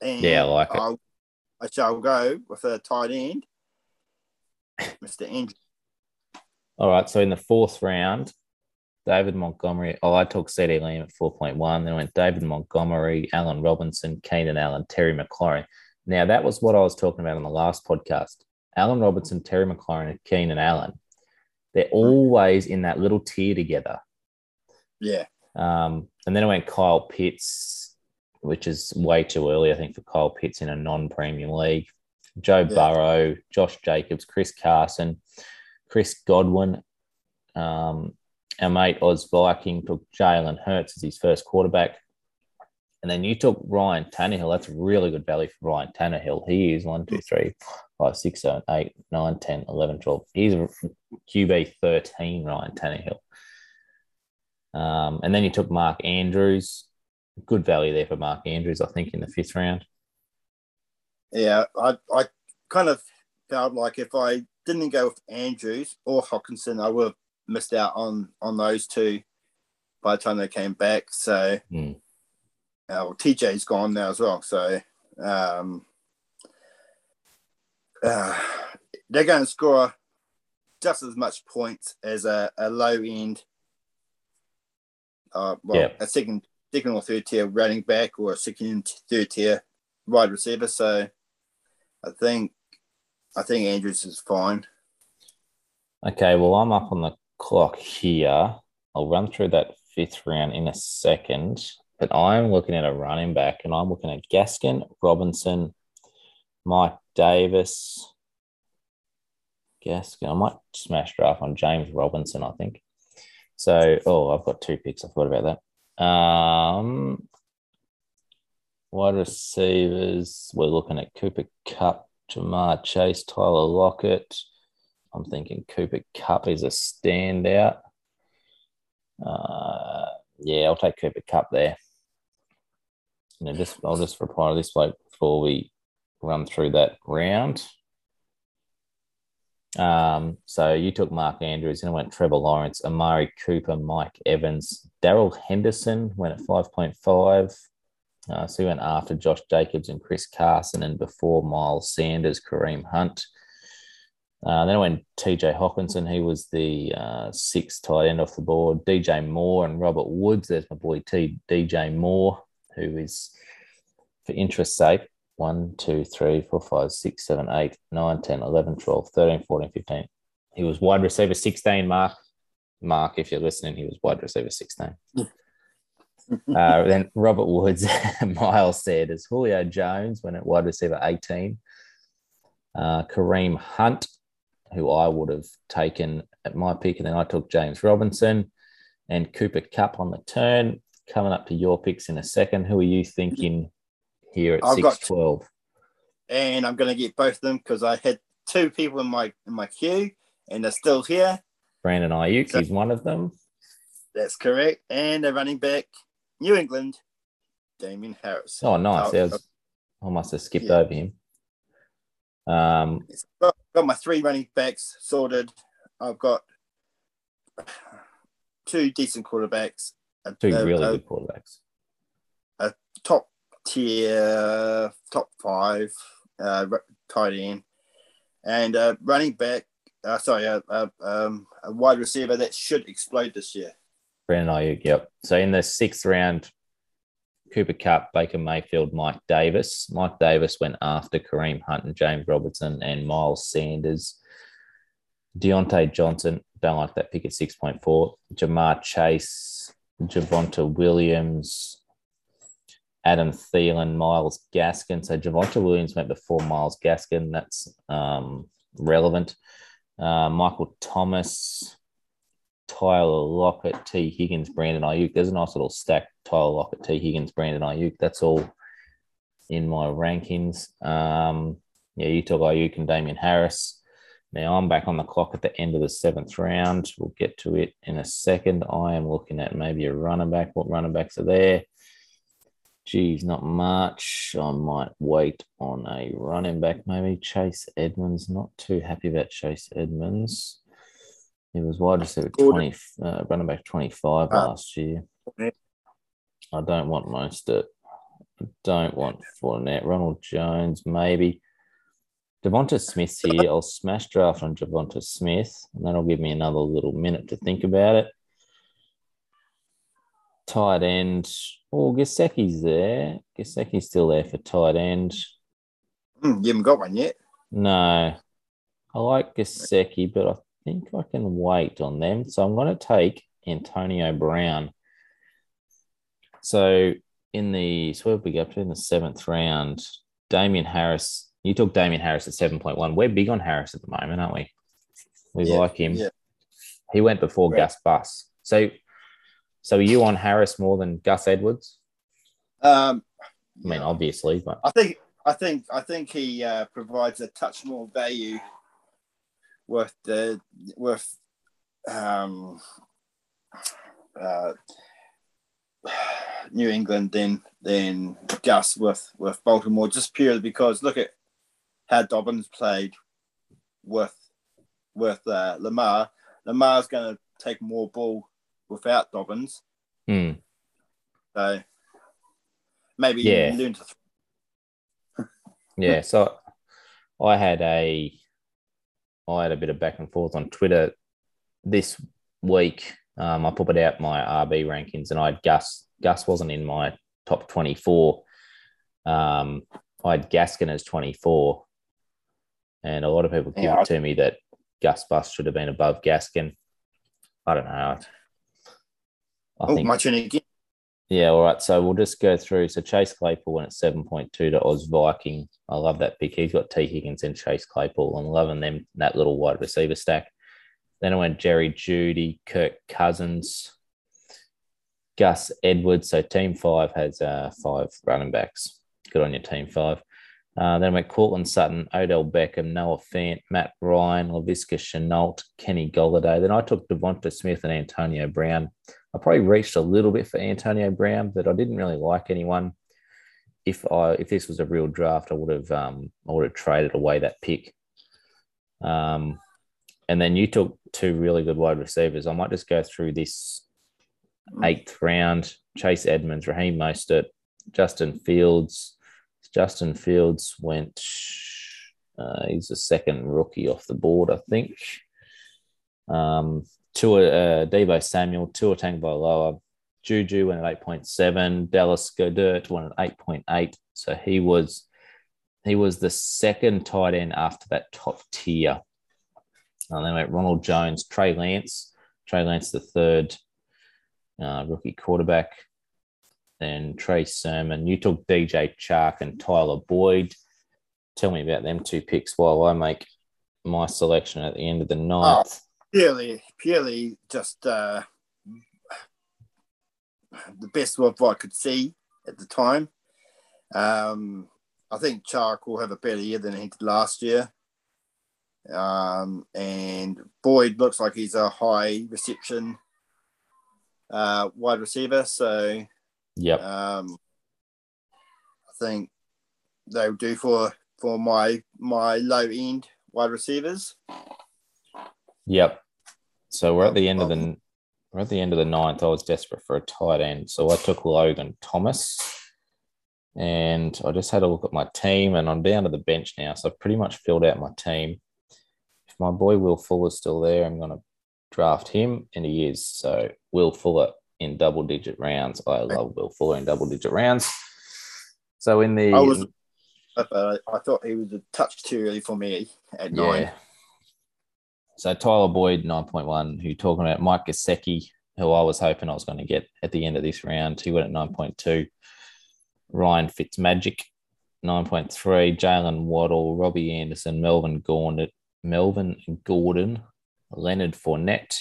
And Yeah, I like it. I'll, I shall go with a tight end, Mr. Andrew. All right. So in the fourth round, David Montgomery. Oh, I took CeeDee Lamb at 4.1. Then I went David Montgomery, Allen Robinson, Keenan Allen, Terry McLaurin. Now, that was what I was talking about on the last podcast. Allen Robinson, Terry McLaurin, and Keenan Allen. They're always in that little tier together. Yeah. Um, and then I went Kyle Pitts, which is way too early, I think, for Kyle Pitts in a non premium league. Joe Yeah. Burrow, Josh Jacobs, Chris Carson, Chris Godwin. Um, our mate Oz Viking took Jalen Hurts as his first quarterback. And then you took Ryan Tannehill. That's really good value for Ryan Tannehill. He is one, two, three, five, six, seven, eight, nine, 10, 11, 12. He's QB 13, Ryan Tannehill. Um, and then you took Mark Andrews. Good value there for Mark Andrews, I think, in the fifth round. Yeah, I, I kind of felt like if I didn't go with Andrews or Hockenson, I would have missed out on on those two by the time they came back. So, Hmm. uh, well, TJ's gone now as well. So, um, uh, they're going to score just as much points as a, a low end, uh, well, Yeah. a second, second or third tier running back or a second third tier wide receiver. So, I think, I think Andrews is fine. Okay, well, I'm up on the clock here. I'll run through that fifth round in a second, but I'm looking at a running back and I'm looking at Gaskin, Robinson, Mike Davis. Gaskin, I might smash draft on James Robinson, I think. So, oh, I've got two picks. I forgot about that. Um, wide receivers, we're looking at Cooper Kupp, Ja'Marr Chase, Tyler Lockett. I'm thinking Cooper Kupp is a standout. Uh, yeah, I'll take Cooper Cup there. And just I'll just reply to this bloke before we run through that round. Um, so you took Mark Andrews and went Trevor Lawrence, Amari Cooper, Mike Evans, Darrell Henderson went at 5.5. Uh, so he went after Josh Jacobs and Chris Carson and before Miles Sanders, Kareem Hunt. Uh, then I went TJ Hockenson. He was the uh, sixth tight end off the board. DJ Moore and Robert Woods. There's my boy T. DJ Moore, who is, for interest sake, 1, 2, 3, 4, 5, 6, 7, 8, 9, 10, 11, 12, 13, 14, 15. He was wide receiver 16, Mark. Mark, if you're listening, he was wide receiver 16. Uh, then Robert Woods, *laughs* Miles Sanders, Julio Jones went at wide receiver 18. Uh, Kareem Hunt, who I would have taken at my pick, and then I took James Robinson and Cooper Kupp on the turn. Coming up to your picks in a second. Who are you thinking here at six twelve? and I'm going to get both of them because I had two people in my in my queue, and they're still here. Brandon Aiyuk So- is one of them. That's correct. And a running back, New England, Damien Harris. Oh, nice. Oh, There was- I must have skipped Yeah. over him. Um, Got, got my three running backs sorted. I've got two decent quarterbacks, two a- really a good quarterbacks. A top tier, top five uh, tight end, and a running back. Uh, sorry, a, a, um, a wide receiver that should explode this year. Brandon Aiyuk, yep. So in the sixth round, Cooper Kupp, Baker Mayfield, Mike Davis. Mike Davis went after Kareem Hunt and James Robertson and Miles Sanders. Diontae Johnson, don't like that pick at 6.4. Ja'Marr Chase, Javonte Williams, Adam Thielen, Myles Gaskin. So Javonte Williams went before Myles Gaskin. That's um, relevant. Uh, Michael Thomas, Tyler Lockett, Tee Higgins, Brandon Aiyuk. There's a nice little stack. Tyler Lockett, Tee Higgins, Brandon Aiyuk. That's all in my rankings. Um, yeah, you took Aiyuk and Damien Harris. Now I'm back on the clock at the end of the seventh round. We'll get to it in a second. I am looking at maybe a running back. What running backs are there? Geez, not much. I might wait on a running back, maybe Chase Edmonds. Not too happy about Chase Edmonds. He was wide receiver. 20, uh, running back 25 Ah. last year. I don't want most of I don't want Fournette. Ronald Jones, maybe. Devonta Smith's here. I'll smash draft on Devonta Smith, and that'll give me another little minute to think about it. Tight end. Oh, Gesicki's there. Gesicki's still there for tight end. Hmm, you haven't got one yet. No, I like Gesicki, but I think I can wait on them. So I'm going to take Antonio Brown. So in the so where we go up to in the seventh round? Damien Harris. You took Damien Harris at seven point one. We're big on Harris at the moment, aren't we? We Yeah, like him. yeah. He went before Right. Gus Bus. So, so are you on Harris more than Gus Edwards? Um, I mean, obviously, but I think I think I think he uh, provides a touch more value with the with um, uh, New England than than Gus with with Baltimore, just purely because look at how Dobbins played with with uh, Lamar. Lamar's going to take more ball without Dobbins, hmm. so maybe Yeah. learn to *laughs* Yeah, so I had a I had a bit of back and forth on Twitter this week. Um, I put it out my RB rankings, and I had Gus. Gus wasn't in my top twenty four. Um, I had Gaskin as twenty four, and a lot of people give Yeah, it to me that Gus Bus should have been above Gaskin. I don't know. I Oh, think turn again. Yeah, all right. So we'll just go through. So Chase Claypool went at 7.2 to Oz Viking. I love that pick. He's got Tee Higgins and Chase Claypool. I'm loving them, that little wide receiver stack. Then I went Jerry Jeudy, Kirk Cousins, Gus Edwards. So team five has uh, five running backs. Good on your team five. Uh, then I went Courtland Sutton, Odell Beckham, Noah Fant, Matt Ryan, Laviska Shenault, Kenny Golladay. Then I took Devonta Smith and Antonio Brown. I probably reached a little bit for Antonio Brown, but I didn't really like anyone. If I if this was a real draft, I would have um, I would have traded away that pick. Um, and then you took two really good wide receivers. I might just go through this eighth round: Chase Edmonds, Raheem Mostert, Justin Fields. Justin Fields went. Uh, he's the second rookie off the board, I think. Um, Tua, uh, Deebo Samuel, Tua Tagovailoa, Juju went at 8.7, Dallas Goedert went at 8.8. So he was he was the second tight end after that top tier. And then went Ronald Jones, Trey Lance, Trey Lance the third uh, rookie quarterback. Then Trey Sermon. You took DJ Chark and Tyler Boyd. Tell me about them two picks while I make my selection at the end of the ninth. Purely purely just uh, the best of what I could see at the time. Um, I think Chark will have a better year than he did last year. Um, and Boyd looks like he's a high reception uh, wide receiver. So Yep. um, I think they'll do for for my my low end wide receivers. Yep. So we're at the end of the oh. we're at the end of the ninth. I was desperate for a tight end, so I took Logan Thomas, and I just had a look at my team, and I'm down to the bench now. So I've pretty much filled out my team. If my boy Will Fuller's still there, I'm going to draft him, and he is. So Will Fuller in double digit rounds. I love Will Fuller in double digit rounds. So in the I was- I thought he was a touch too early for me at nine. So Tyler Boyd, 9.1, who talking about Mike Gesicki, who I was hoping I was going to get at the end of this round. He went at 9.2. Ryan Fitzmagic, 9.3. Jaylen Waddle, Robbie Anderson, Melvin Gordon, Melvin Gordon, Leonard Fournette.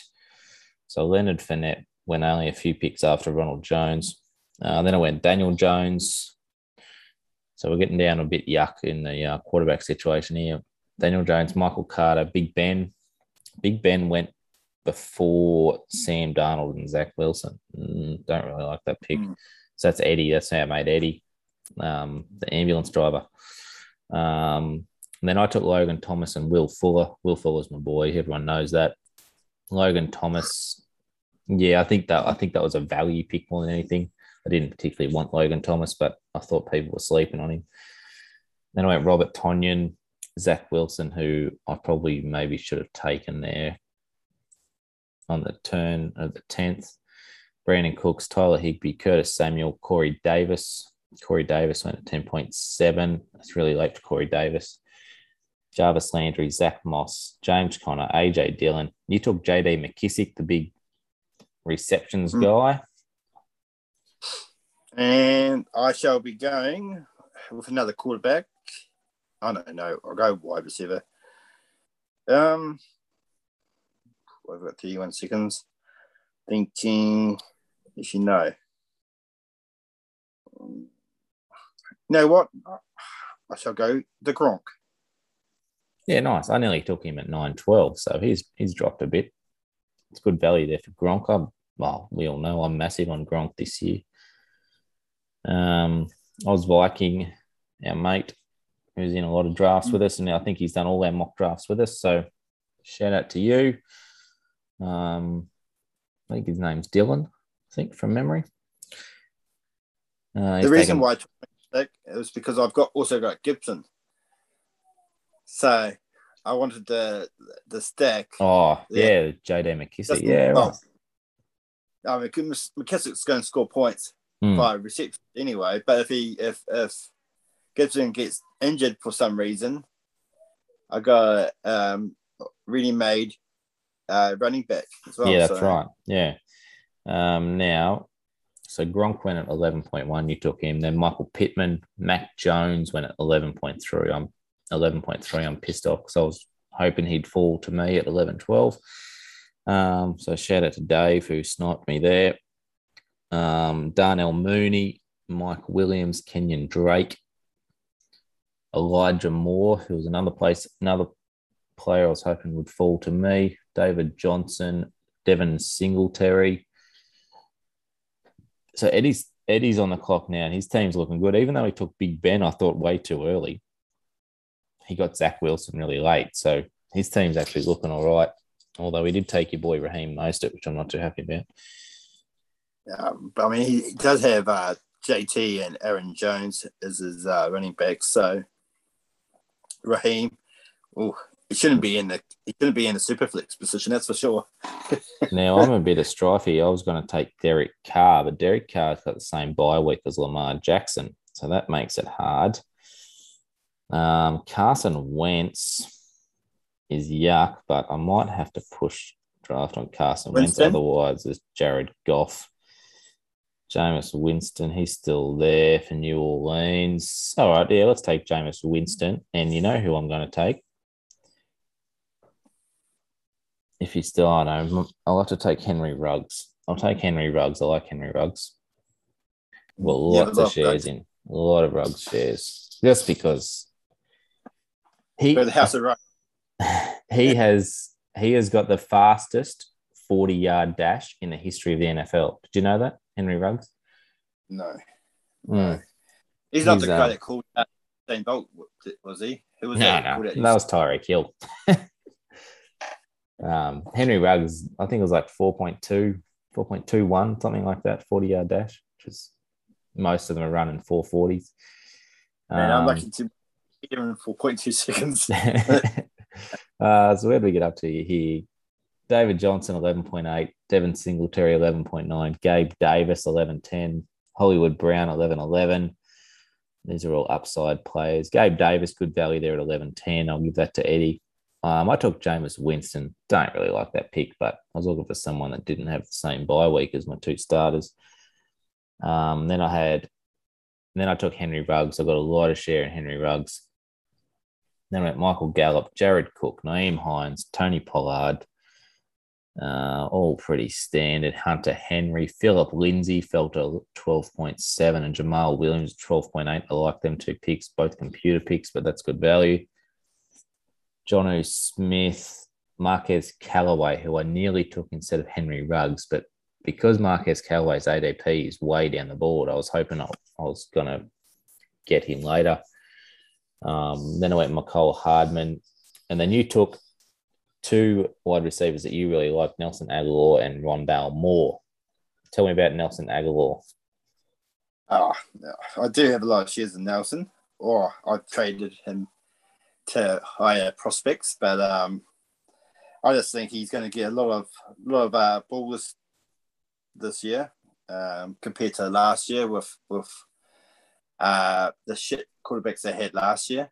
So Leonard Fournette went only a few picks after Ronald Jones. Uh, then I went Daniel Jones. So we're getting down a bit yuck in the uh, quarterback situation here. Daniel Jones, Michael Carter, Big Ben. Big Ben went before Sam Darnold and Zach Wilson. Mm, don't really like that pick. Mm. So that's Eddie. That's how I made Eddie, um, the ambulance driver. Um, and then I took Logan Thomas and Will Fuller. Will Fuller's my boy. Everyone knows that. Logan Thomas. Yeah, I think that I think that was a value pick more than anything. I didn't particularly want Logan Thomas, but I thought people were sleeping on him. Then I went Robert Tonyan, Zach Wilson, who I probably maybe should have taken there on the turn of the 10th. Brandin Cooks, Tyler Higbee, Curtis Samuel, Corey Davis. Corey Davis went at 10.7. That's really late for Corey Davis. Jarvis Landry, Zach Moss, James Conner, AJ Dillon. You took JD McKissic, the big receptions Mm. guy. And I shall be going with another quarterback. I don't know. I'll go wide receiver. Um, I've got 31 seconds. Thinking, if you know. Um, You know what? I shall go the Gronk. Yeah, nice. I nearly took him at nine twelve, so he's he's dropped a bit. It's good value there for Gronk. I'm, well, we all know I'm massive on Gronk this year. Um, Oz Viking, our mate, who's in a lot of drafts with us, and I think he's done all our mock drafts with us. So shout out to you. Um, I think his name's Dylan. I think from memory. Uh, The reason taken- why I took Nick because I've got also got Gibson. So I wanted the the stack. Oh Yeah. yeah, JD McKissic. Yeah, right. well, I mean, McKissic's going to score points Hmm. by reception anyway. But if he if if Gibson gets injured for some reason, I got um ready made uh running back as well. yeah, that's so- right. Yeah. Um, now, so Gronk went at eleven point one. You took him. Then Michael Pittman, Mac Jones went at eleven point three. I'm eleven point three. I'm pissed off because I was hoping he'd fall to me at 11, 12. Um, so shout out to Dave who sniped me there. Um, Darnell Mooney, Mike Williams, Kenyan Drake, Elijah Moore, who was another place, another player I was hoping would fall to me. David Johnson, Devin Singletary. So Eddie's Eddie's on the clock now, and his team's looking good. Even though he took Big Ben, I thought way too early. He got Zach Wilson really late, so his team's actually looking all right. Although he did take your boy Raheem Mostert, which I'm not too happy about. Um, but I mean, he does have uh, JT and Aaron Jones as his uh, running back. So Raheem, oh, he shouldn't be in the he shouldn't be in the superflex position. That's for sure. *laughs* Now I'm a bit of strifey. I was going to take Derek Carr, but Derek Carr's got the same bye week as Lamar Jackson, so that makes it hard. Um, Carson Wentz is yuck, but I might have to push draft on Carson Wentz. Otherwise, there's Jared Goff, Jameis Winston. He's still there for New Orleans. All right, yeah, let's take Jameis Winston. And you know who I'm going to take? if he's still on, I'm- I'll have to take Henry Ruggs. I'll take Henry Ruggs. I like Henry Ruggs. Well, Yeah, lots of shares Ruggs. in, a lot of Ruggs shares, just because he the House of Right. *laughs* he has he has got the fastest forty yard dash in the history of the NFL. Did you know that Henry Ruggs? No, Mm. he's not He's, the guy uh, that called out Usain Bolt, was he? Who was No, that? no, that was Tyreek Hill. *laughs* um, Henry Ruggs, I think it was like 4.2, 4.21, something like that, 40 yard dash, which is most of them are running 440s. Man, I'm Um, lucky to be here in 4.2 seconds. *laughs* *laughs* uh, so where do we get up to here? David Johnson, 11.8, Devin Singletary, 11.9, Gabe Davis, 11.10, Hollywood Brown, 11.11. These are all upside players. Gabe Davis, good value there at 11.10. I'll give that to Eddie. Um, I took Jameis Winston. Don't really like that pick, but I was looking for someone that didn't have the same bye week as my two starters. Um, then I had, then I took Henry Ruggs. I got a lot of share in Henry Ruggs. Then I went Michael Gallup, Jared Cook, Nyheim Hines, Tony Pollard, uh, all pretty standard. Hunter Henry, Philip Lindsay fell to 12.7, and Jamaal Williams 12.8. I like them two picks, both computer picks, but that's good value. Jonnu Smith, Marquez Callaway, who I nearly took instead of Henry Ruggs, but because Marquez Callaway's ADP is way down the board, I was hoping I, I was going to get him later. Um, then I went Mecole Hardman, and then you took two wide receivers that you really like, Nelson Agholor and Rondale Moore. Tell me about Nelson Agholor. Oh, I do have a lot of shares in Nelson, or I've traded him to higher prospects, but um, I just think he's going to get a lot of a lot of uh, balls this year um, compared to last year with with uh, the shit quarterbacks they had last year.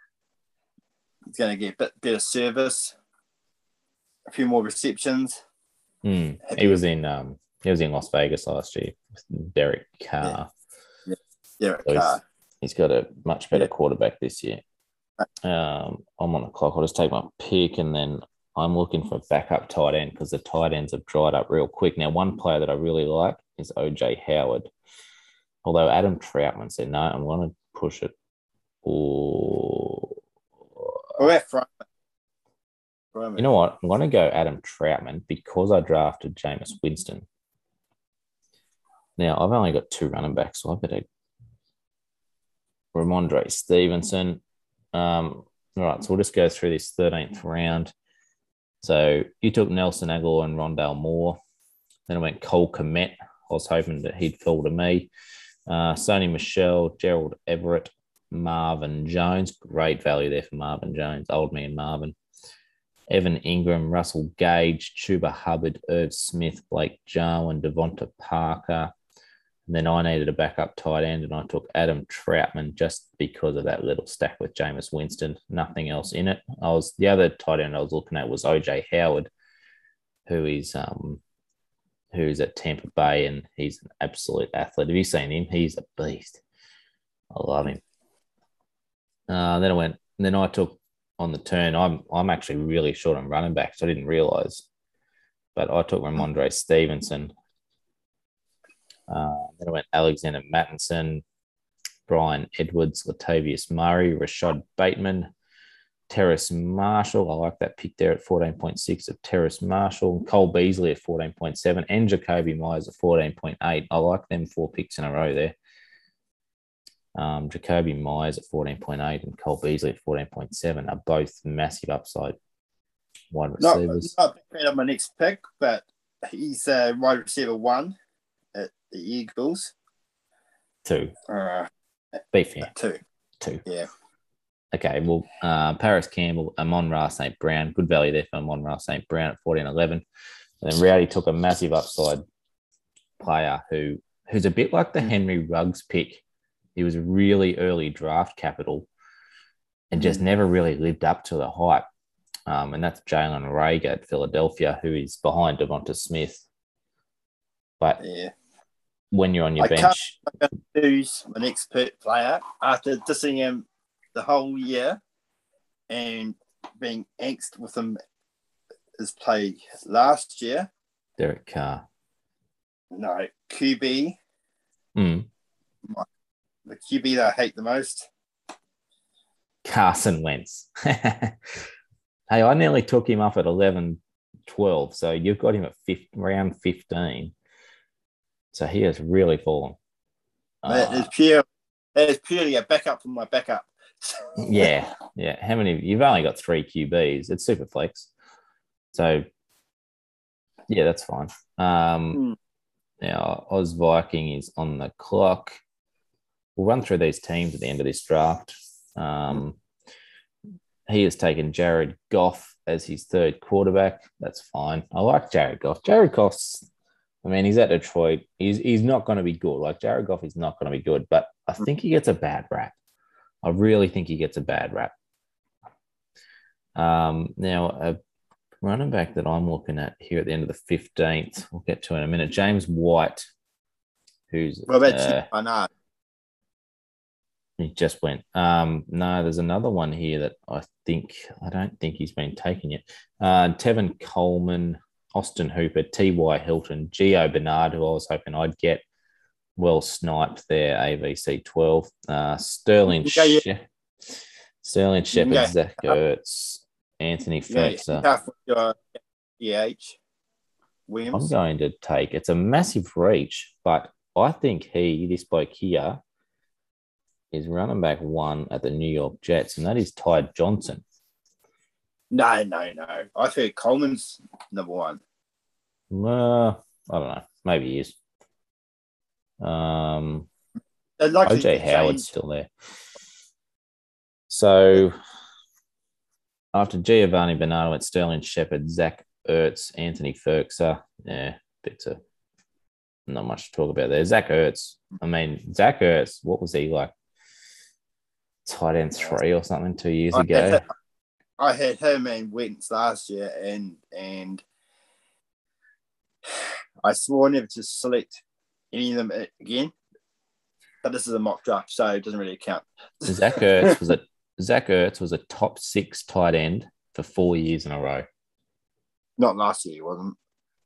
He's going to get a bit better service, a few more receptions. Hmm. He was in um, he was in Las Vegas last year with Derek Carr. Yeah, So he's, uh, he's got a much better Yeah. quarterback this year. Um, I'm on the clock. I'll just take my pick and then I'm looking for a backup tight end because the tight ends have dried up real quick. Now, one player that I really like is OJ Howard. Although Adam Trautman said, no, I'm going to push it. Or Or at front. You know what? I'm going to go Adam Trautman because I drafted Jameis Winston. Now I've only got two running backs, so I better Rhamondre Stevenson. Um, all right, so we'll just go through this 13th round. So you took Nelson Agholor and Rondale Moore. Then I went Cole Kmet. I was hoping that he'd fall to me. Uh, Sony Michel, Gerald Everett, Marvin Jones. Great value there for Marvin Jones, old man Marvin. Evan Engram, Russell Gage, Chuba Hubbard, Irv Smith, Blake Jarwin, DeVante Parker. And then I needed a backup tight end, and I took Adam Trautman just because of that little stack with Jameis Winston. Nothing else in it. I was the other tight end I was looking at was OJ Howard, who is um who's at Tampa Bay, and he's an absolute athlete. Have you seen him? He's a beast. I love him. Uh, then I went. Then I took on the turn. I'm I'm actually really short on running backs. I didn't realize, but I took Rhamondre Stevenson. Uh, then I went Alexander Mattison, Bryan Edwards, Latavius Murray, Rashod Bateman, Terrace Marshall. I like that pick there at 14.6 of Terrace Marshall, Cole Beasley at 14.7, and Jakobi Meyers at 14.8. I like them four picks in a row there. Um, Jakobi Meyers at 14.8 and Cole Beasley at 14.7 are both massive upside wide Not, receivers. not on my next pick, but he's uh, wide receiver one at the Eagles. Two. Uh, Be fair. two. Two. Yeah. Okay, well, uh, Parris Campbell, Amon Ra St. Brown, good value there for Amon Ra St. Brown at 14 11. And then Rowdy took a massive upside player who who's a bit like the Henry Ruggs pick. He was really early draft capital and just never really lived up to the hype. Um, and that's Jalen Reagor at Philadelphia, who is behind Devonta Smith. But Yeah. when you're on your I can't- bench, Who's my next player after dissing him the whole year and being angst with him his play last year? Derek Carr. No, QB, Mm. The QB that I hate the most. Carson Wentz. *laughs* hey, I nearly took him up at 11, 12. So you've got him at fifth, round 15. So he has really fallen. Uh, is pure. Is purely a backup from my backup. *laughs* yeah, yeah. How many? You've only got three QBs. It's super flex. So yeah, that's fine. Um, Hmm. Now Oz Viking is on the clock. We'll run through these teams at the end of this draft. Um, he has taken Jared Goff as his third quarterback. That's fine. I like Jared Goff. Jared Goff's, I mean, he's at Detroit. He's he's not going to be good. Like Jared Goff is not going to be good, but I think he gets a bad rap. I really think he gets a bad rap. Um, now, a running back that I'm looking at here at the end of the 15th, we'll get to in a minute, James White, who's Well, that's uh, I know. He just went. Um, no, there's another one here that I think I don't think he's been taken yet. Uh, Tevin Coleman, Austin Hooper, T.Y. Hilton, Gio Bernard, who I was hoping I'd get. Well sniped there, AVC 12. Uh, Sterling, Yeah, yeah. She- Sterling Shepard, Yeah. Zach Ertz, Anthony Yeah, Fletcher. your EH. I'm going to take it's a massive reach, but I think he, this bloke here, is running back one at the New York Jets, and that is Ty Johnson. No, no, no. I think Coleman's number one. Well, I don't know. Maybe he is. Um, OJ Howard's still there. So after Giovanni Bernardo went Sterling Shepard, Zach Ertz, Anthony Firkser. Yeah, bits of not much to talk about there. Zach Ertz. I mean, Zach Ertz, what was he like? Tight end three or something two years I ago. had, I had him and Wentz last year, and and I swore never to select any of them again. But this is a mock draft, so it doesn't really count. Zach Ertz *laughs* was a Zach Ertz was a top six tight end for four years in a row. Not last year, he wasn't.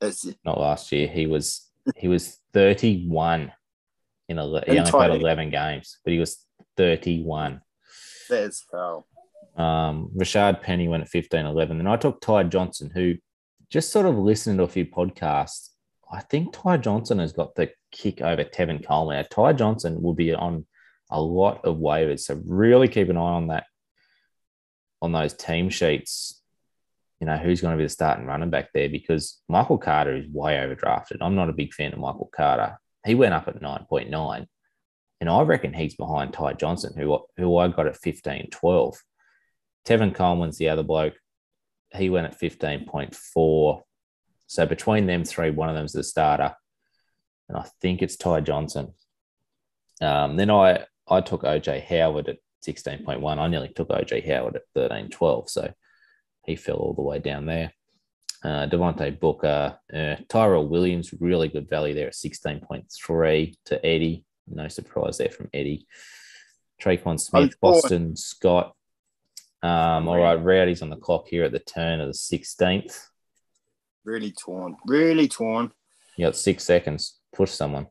It's Not last year. He was he was 31 in ele- he only played 11 games, but he was 31. That is foul. Um, Rashaad Penny went at 15 11. And I took Ty Johnson, who just sort of listening to a few podcasts. I think Ty Johnson has got the kick over Tevin Coleman. Now, Ty Johnson will be on a lot of waivers. So really keep an eye on that, on those team sheets. You know, who's going to be the starting running back there because Michael Carter is way overdrafted. I'm not a big fan of Michael Carter. He went up at 9.9. And I reckon he's behind Ty Johnson, who, who I got at 15 12. Tevin Coleman's the other bloke. He went at 15.4. So between them three, one of them's the starter. And I think it's Ty Johnson. Um, then I, I took OJ Howard at 16.1. I nearly took OJ Howard at 13 12. So he fell all the way down there. Uh, Devontae Booker, uh, Tyrell Williams, really good value there at 16.3 to Eddie. No surprise there from Eddie. Tre'Quan Smith. Boston Scott. Um, all right, Rowdy's on the clock here at the turn of the 16th. Really torn. Really torn. You got six seconds. Push someone.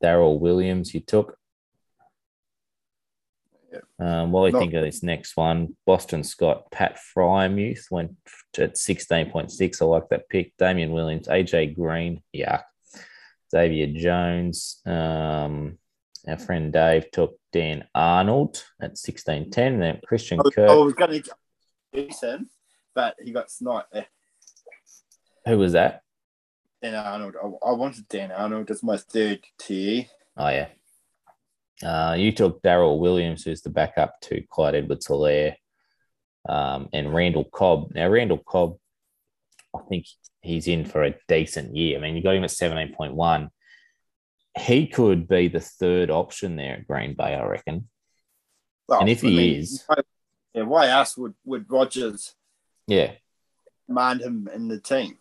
Darrel Williams, you took. Um, what do you Not- think of this next one? Boston Scott, Pat Freiermuth went at 16.6. I like that pick. Damien Williams, AJ Green, yeah. Xavier Jones. Um, our friend Dave took Dan Arnold at 16.10. Then Christian I was, Kirk. I was going to decent, but he got sniped there. Who was that? Dan Arnold. I, I wanted Dan Arnold. That's my third tier. Oh yeah. Uh, you took Darrel Williams, who's the backup to Clyde Edwards Helaire, um, and Randall Cobb. Now, Randall Cobb, I think he's in for a decent year. I mean, you got him at 17.1. He could be the third option there at Green Bay, I reckon. Well, And if he is- why- yeah, why else would, would Rodgers Yeah. command him in the team?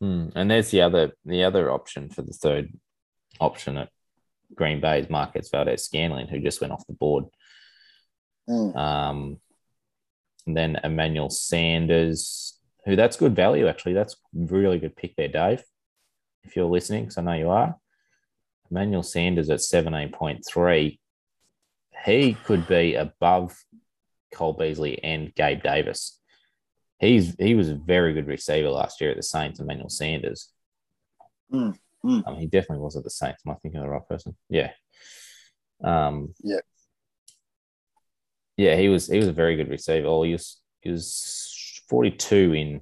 Hmm. And there's the other the other option for the third option at Green Bay is Marquez Valdes Scantling, who just went off the board. Mm. Um, and then Emmanuel Sanders, who that's good value actually. That's really good pick there, Dave. If you're listening, because I know you are. Emmanuel Sanders at 17.3. He could be above Cole Beasley and Gabe Davis. He's he was a very good receiver last year at the Saints, Emmanuel Sanders. Mm, mm. Um, he definitely was at the Saints. Am I thinking of the right person? Yeah. Um, Yeah. Yeah, he was he was a very good receiver. Oh, he was he was 42 in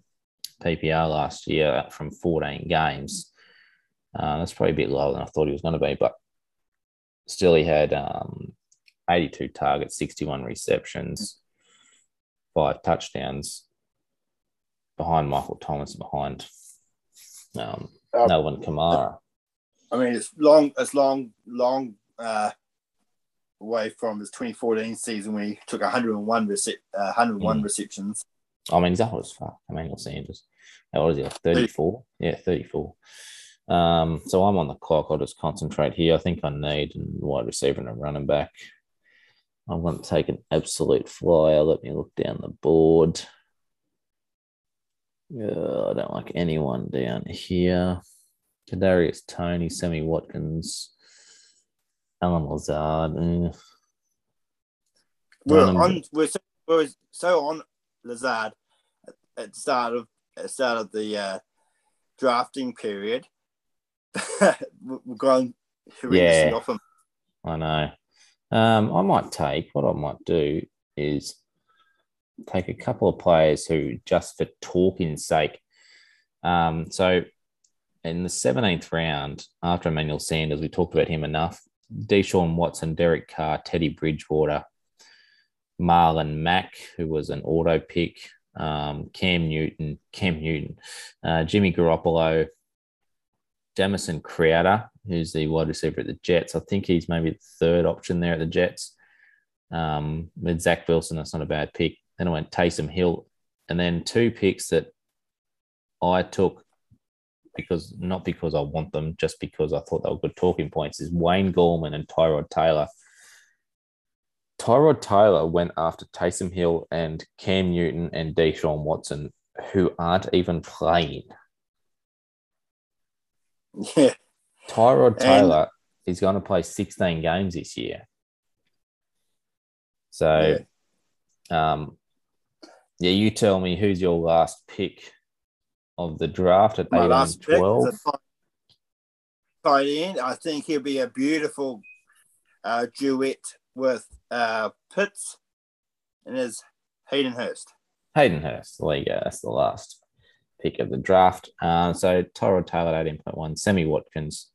PPR last year from 14 games. Uh, that's probably a bit lower than I thought he was going to be, but still, he had um, 82 targets, 61 receptions, five touchdowns behind Michael Thomas, behind um, Uh, Melvin Kamara. I mean, it's long. It's long, long uh, away from his 2014 season when he took 101 rece- uh, 101 Mm. receptions. I mean, he's old as fuck. Emmanuel Sanders. How old is he? Like 34? Yeah, 34. Um, so I'm on the clock. I'll just concentrate here. I think I need a wide receiver and a running back. I want to take an absolute flyer. Let me look down the board. Yeah, I don't like anyone down here. Kadarius Toney, Sammy Watkins, Allen Lazard. eh. On. We're so, we're so on Lazard at, the start of at the start of the uh, drafting period. *laughs* We've gone horrendously Yeah. off him. I know. Um, I might take what I might do is take a couple of players who just for talking's sake. Um, so in the 17th round, after Emmanuel Sanders, we talked about him enough. Deshaun Watson, Derek Carr, Teddy Bridgewater, Marlon Mack, who was an auto pick, um, Cam Newton, Cam Newton, uh, Jimmy Garoppolo, Jamison Crowder, who's the wide receiver at the Jets. I think he's maybe the third option there at the Jets. Um, with Zach Wilson, that's not a bad pick. Then I went Taysom Hill, and then two picks that I took because not because I want them, just because I thought they were good talking points. Is Wayne Gallman and Tyrod Taylor. Tyrod Taylor went after Taysom Hill and Cam Newton and Deshaun Watson, who aren't even playing. Yeah, Tyrod And- Taylor is going to play 16 games this year. So, um, yeah, you tell me who's your last pick of the draft at My 8 last and pick 12? is a tight- tight end. I think he'll be a beautiful uh, duet with uh, Pitts and his Hayden Hurst. Hayden Hurst. There you go. That's the last pick of the draft. Um, so Tyrod Taylor at 18.1, Sammy Watkins.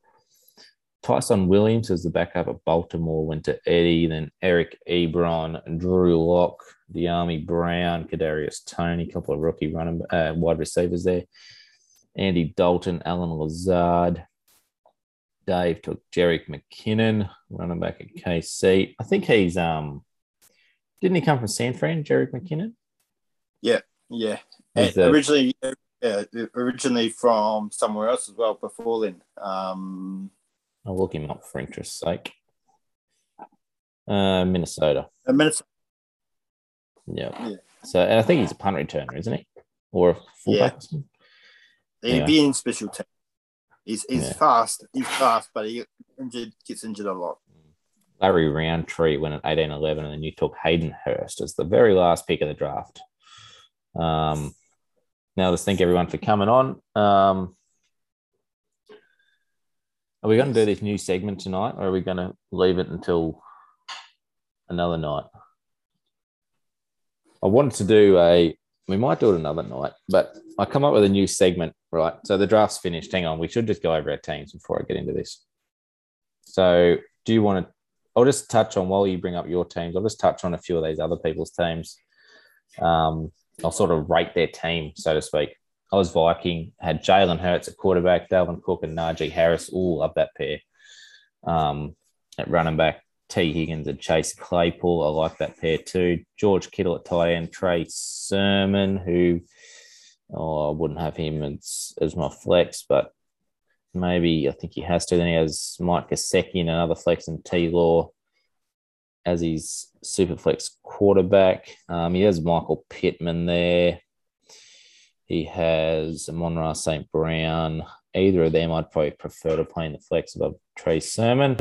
Ty'Son Williams as the backup at Baltimore went to Eddie, then Eric Ebron, Drew Lock, Dyami Brown, Kadarius Toney, couple of rookie running uh, wide receivers there. Andy Dalton, Allen Lazard. Dave took Jerick McKinnon, running back at KC. I think he's um didn't he come from San Fran, Jerick McKinnon? Yeah, yeah. the- originally, uh, originally from somewhere else as well. Before then, um, I'll look him up for interest's sake. Uh, Minnesota. a minute. Yeah. Yeah. So and I think he's a punt returner, isn't he? Or a fullback? something? He'd Yeah. be in special team. He's he's Yeah. fast. He's fast, but he injured, gets injured a lot. Larry Rountree went at 18 11, and then you took Hayden Hurst as the very last pick of the draft. Um, now, let's thank everyone for coming on. Um, are we going to do this new segment tonight, or are we going to leave it until another night? I wanted to do a, we might do it another night, but I come up with a new segment, right? So the draft's finished. Hang on, we should just go over our teams before I get into this. So, do you want to? I'll just touch on while you bring up your teams. I'll just touch on a few of these other people's teams. Um, I'll sort of rate their team, so to speak. I was Viking, had Jalen Hurts at quarterback, Dalvin Cook and Najee Harris, all love that pair. Um, at running back, T. Higgins and Chase Claypool, I like that pair too. George Kittle at tight end, Trey Sermon, who oh, I wouldn't have him as, as my flex, but maybe I think he has to. Then he has Mike Gesicki and another flex and T Law as his super flex quarterback. Um, he has Michael Pittman there. He has Monra St. Brown. Either of them, I'd probably prefer to play in the flex above Trey Sermon.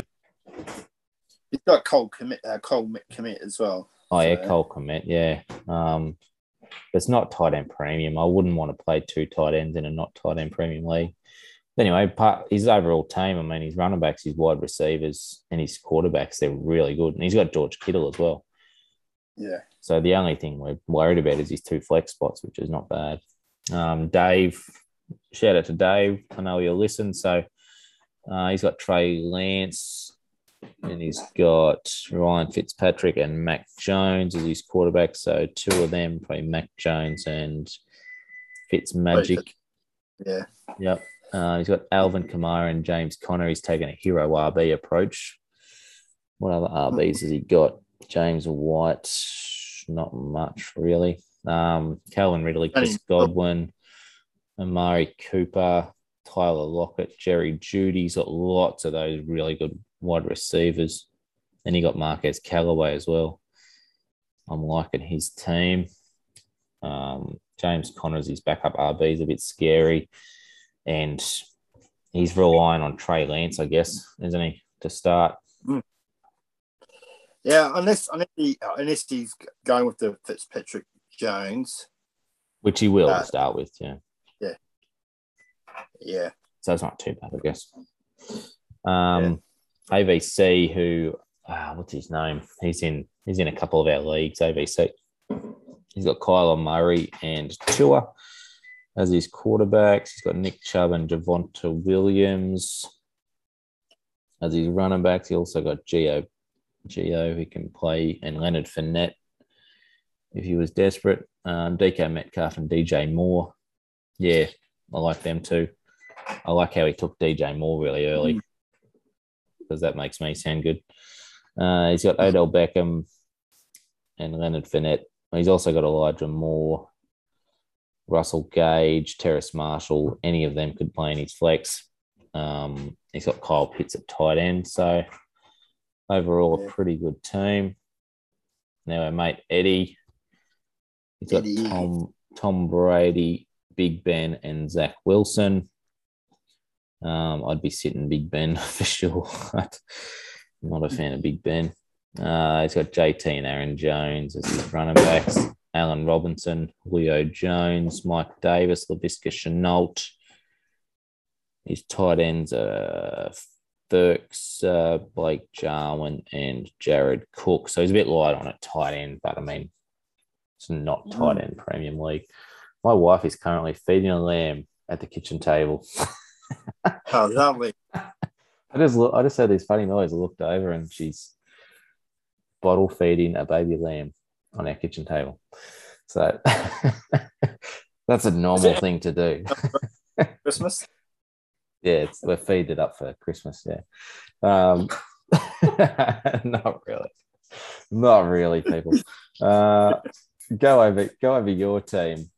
He's got Cole Kmet, uh, Cole Kmet as well. Oh, yeah, So- Cole Kmet, yeah. Um, it's not tight end premium. I wouldn't want to play two tight ends in a not tight end premium league. Anyway, part his overall team, I mean, his running backs, his wide receivers, and his quarterbacks, they're really good. And he's got George Kittle as well. Yeah, So the only thing we're worried about is his two flex spots, which is not bad. Um, Dave, shout out to Dave. I know he'll listen. So uh, he's got Trey Lance, and he's got Ryan Fitzpatrick and Mac Jones as his quarterback. So two of them, probably Mac Jones and Fitzmagic. yeah. Yep. Uh, he's got Alvin Kamara and James Conner. He's taken a hero RB approach. What other RBs has he got? James White, not much really. Um, Calvin Ridley, Chris Godwin, Amari Cooper, Tyler Lockett, Jerry Jeudy. He's got lots of those really good wide receivers. Then he got Marquez Callaway as well. I'm liking his team. Um, James Conner's his backup RB is a bit scary and he's relying on Trey Lance, I guess, isn't he, to start? Yeah, unless unless, he, unless he's going with the Fitzpatrick Jones. Which he will Uh, start with, yeah. Yeah, So it's not too bad, I guess. Um, AVC, who ah, what's his name? He's in he's in a couple of our leagues. AVC. He's got Kyler Murray and Tua as his quarterbacks. He's got Nick Chubb and Javonte Williams as his running backs. He also got Geo Geo who can play and Leonard Fournette if he was desperate. Um, DK Metcalf and DJ Moore. Yeah, I like them too. I like how he took DJ Moore really early because that makes me sound good. Uh, he's got Odell Beckham and Leonard Fournette. He's also got Elijah Moore, Russell Gage, Terrace Marshall. Any of them could play in his flex. Um, he's got Kyle Pitts at tight end. So overall, a pretty good team. Now our mate Eddie. He's got Eddie. Tom Tom Brady, Big Ben, and Zach Wilson. Um, I'd be sitting Big Ben *laughs* for sure. Not a fan of Big Ben. Uh, he's got JT and Aaron Jones as his running backs. Allen Robinson, Leo Jones, Mike Davis, Laviska Shenault. His tight ends are Burks, uh, Blake Jarwin, and Jared Cook. So he's a bit light on a tight end, but I mean, it's not tight end premium league. My wife is currently feeding a lamb at the kitchen table. *laughs* Oh, lovely. *laughs* I just look, I just heard this funny noise. I looked over and she's bottle feeding a baby lamb on our kitchen table. So *laughs* that's a normal *laughs* thing to do. Christmas. Yeah, we're feeding it up for Christmas. Yeah. Um, not really. Not really, people. Uh, go over, go over your team.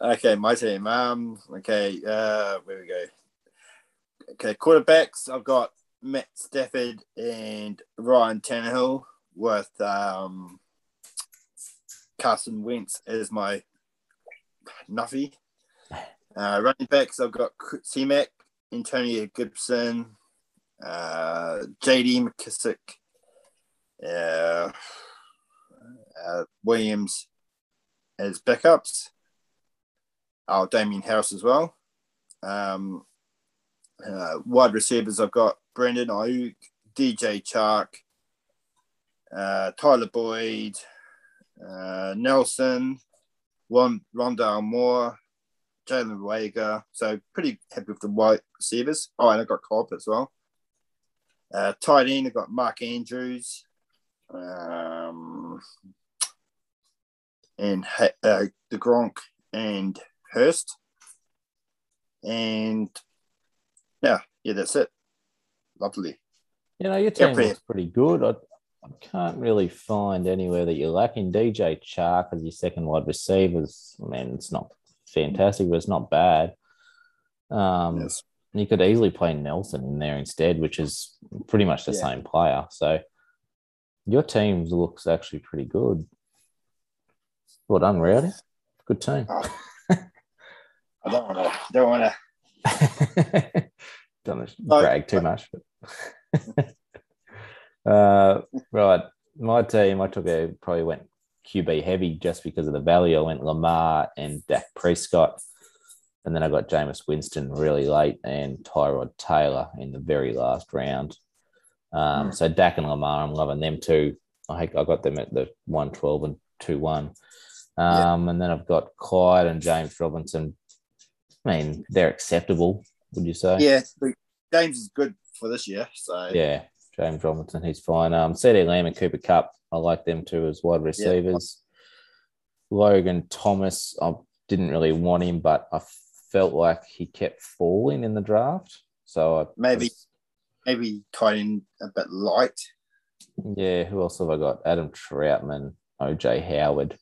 Okay, my team. Um, okay, uh, where we go. Okay, quarterbacks. I've got Matt Stafford and Ryan Tannehill with um, Carson Wentz as my nuffy. Uh, running backs. I've got C-Mac, Antonio Gibson, uh, JD McKissic, uh, uh, Williams as backups. Oh, Damien Harris as well. Um, uh, wide receivers, I've got Brandon Aiyuk, DJ Chark, uh, Tyler Boyd, uh, Nelson, Ron, Rondale Moore, Jalen Reagor. So pretty happy with the wide receivers. Oh, and I've got Cobb as well. Uh, tight end, I've got Mark Andrews, um, and uh, the Gronk and Hurst. And yeah, yeah, that's it. Lovely. You know, your team pretty- looks pretty good. I, I can't really find anywhere that you're lacking. DJ Chark as your second wide receivers. I mean, it's not fantastic, but it's not bad. Um, Yes. You could easily play Nelson in there instead, which is pretty much the Yeah. same player. So your team looks actually pretty good. Well done, Rowdy. Good team. I don't want to. Don't want to. *laughs* Don't No, brag too much. But *laughs* uh, right, my team, I took a probably went QB heavy just because of the value. I went Lamar and Dak Prescott, and then I got Jameis Winston really late and Tyrod Taylor in the very last round. Um, Mm. So Dak and Lamar, I'm loving them too. I think I got them at the one twelve and two one. Um, And then I've got Clyde and James Robinson. I mean, they're acceptable. Would you say? Yeah, James is good for this year. So Yeah, James Robinson, he's fine. Um, CeeDee Lamb and Cooper Kupp, I like them too as wide receivers. Logan Thomas, I didn't really want him, but I felt like he kept falling in the draft. So I Maybe. was- maybe tight end a bit light. yeah. Who else have I got? Adam Trautman, OJ Howard.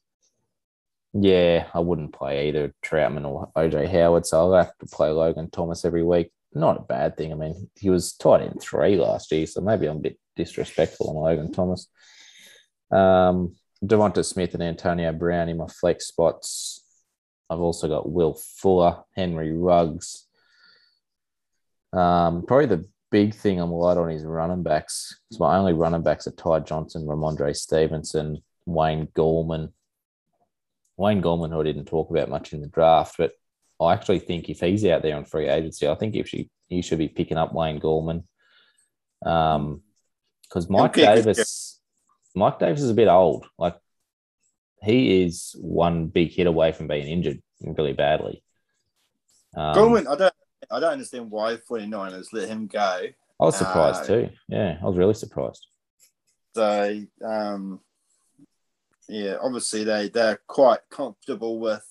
Yeah, I wouldn't play either Trautman or OJ Howard, so I'll have to play Logan Thomas every week. Not a bad thing. I mean, he was tight in three last year, so maybe I'm a bit disrespectful on Logan Thomas. Um, Devonta Smith and Antonio Brown in my flex spots. I've also got Will Fuller, Henry Ruggs. Um, probably the big thing I'm light on is running backs. So my only running backs are Ty Johnson, Rhamondre Stevenson, Wayne Gallman. Wayne Gallman, who I didn't talk about much in the draft, but I actually think if he's out there on free agency, I think if she you should be picking up Wayne Gallman. Um, because Mike. Davis, Mike Davis is a bit old. Like he is one big hit away from being injured really badly. Um, Gallman, I don't, I don't understand why 49ers let him go. I was surprised Uh, too. Yeah, I was really surprised. So, um, yeah, obviously they they're quite comfortable with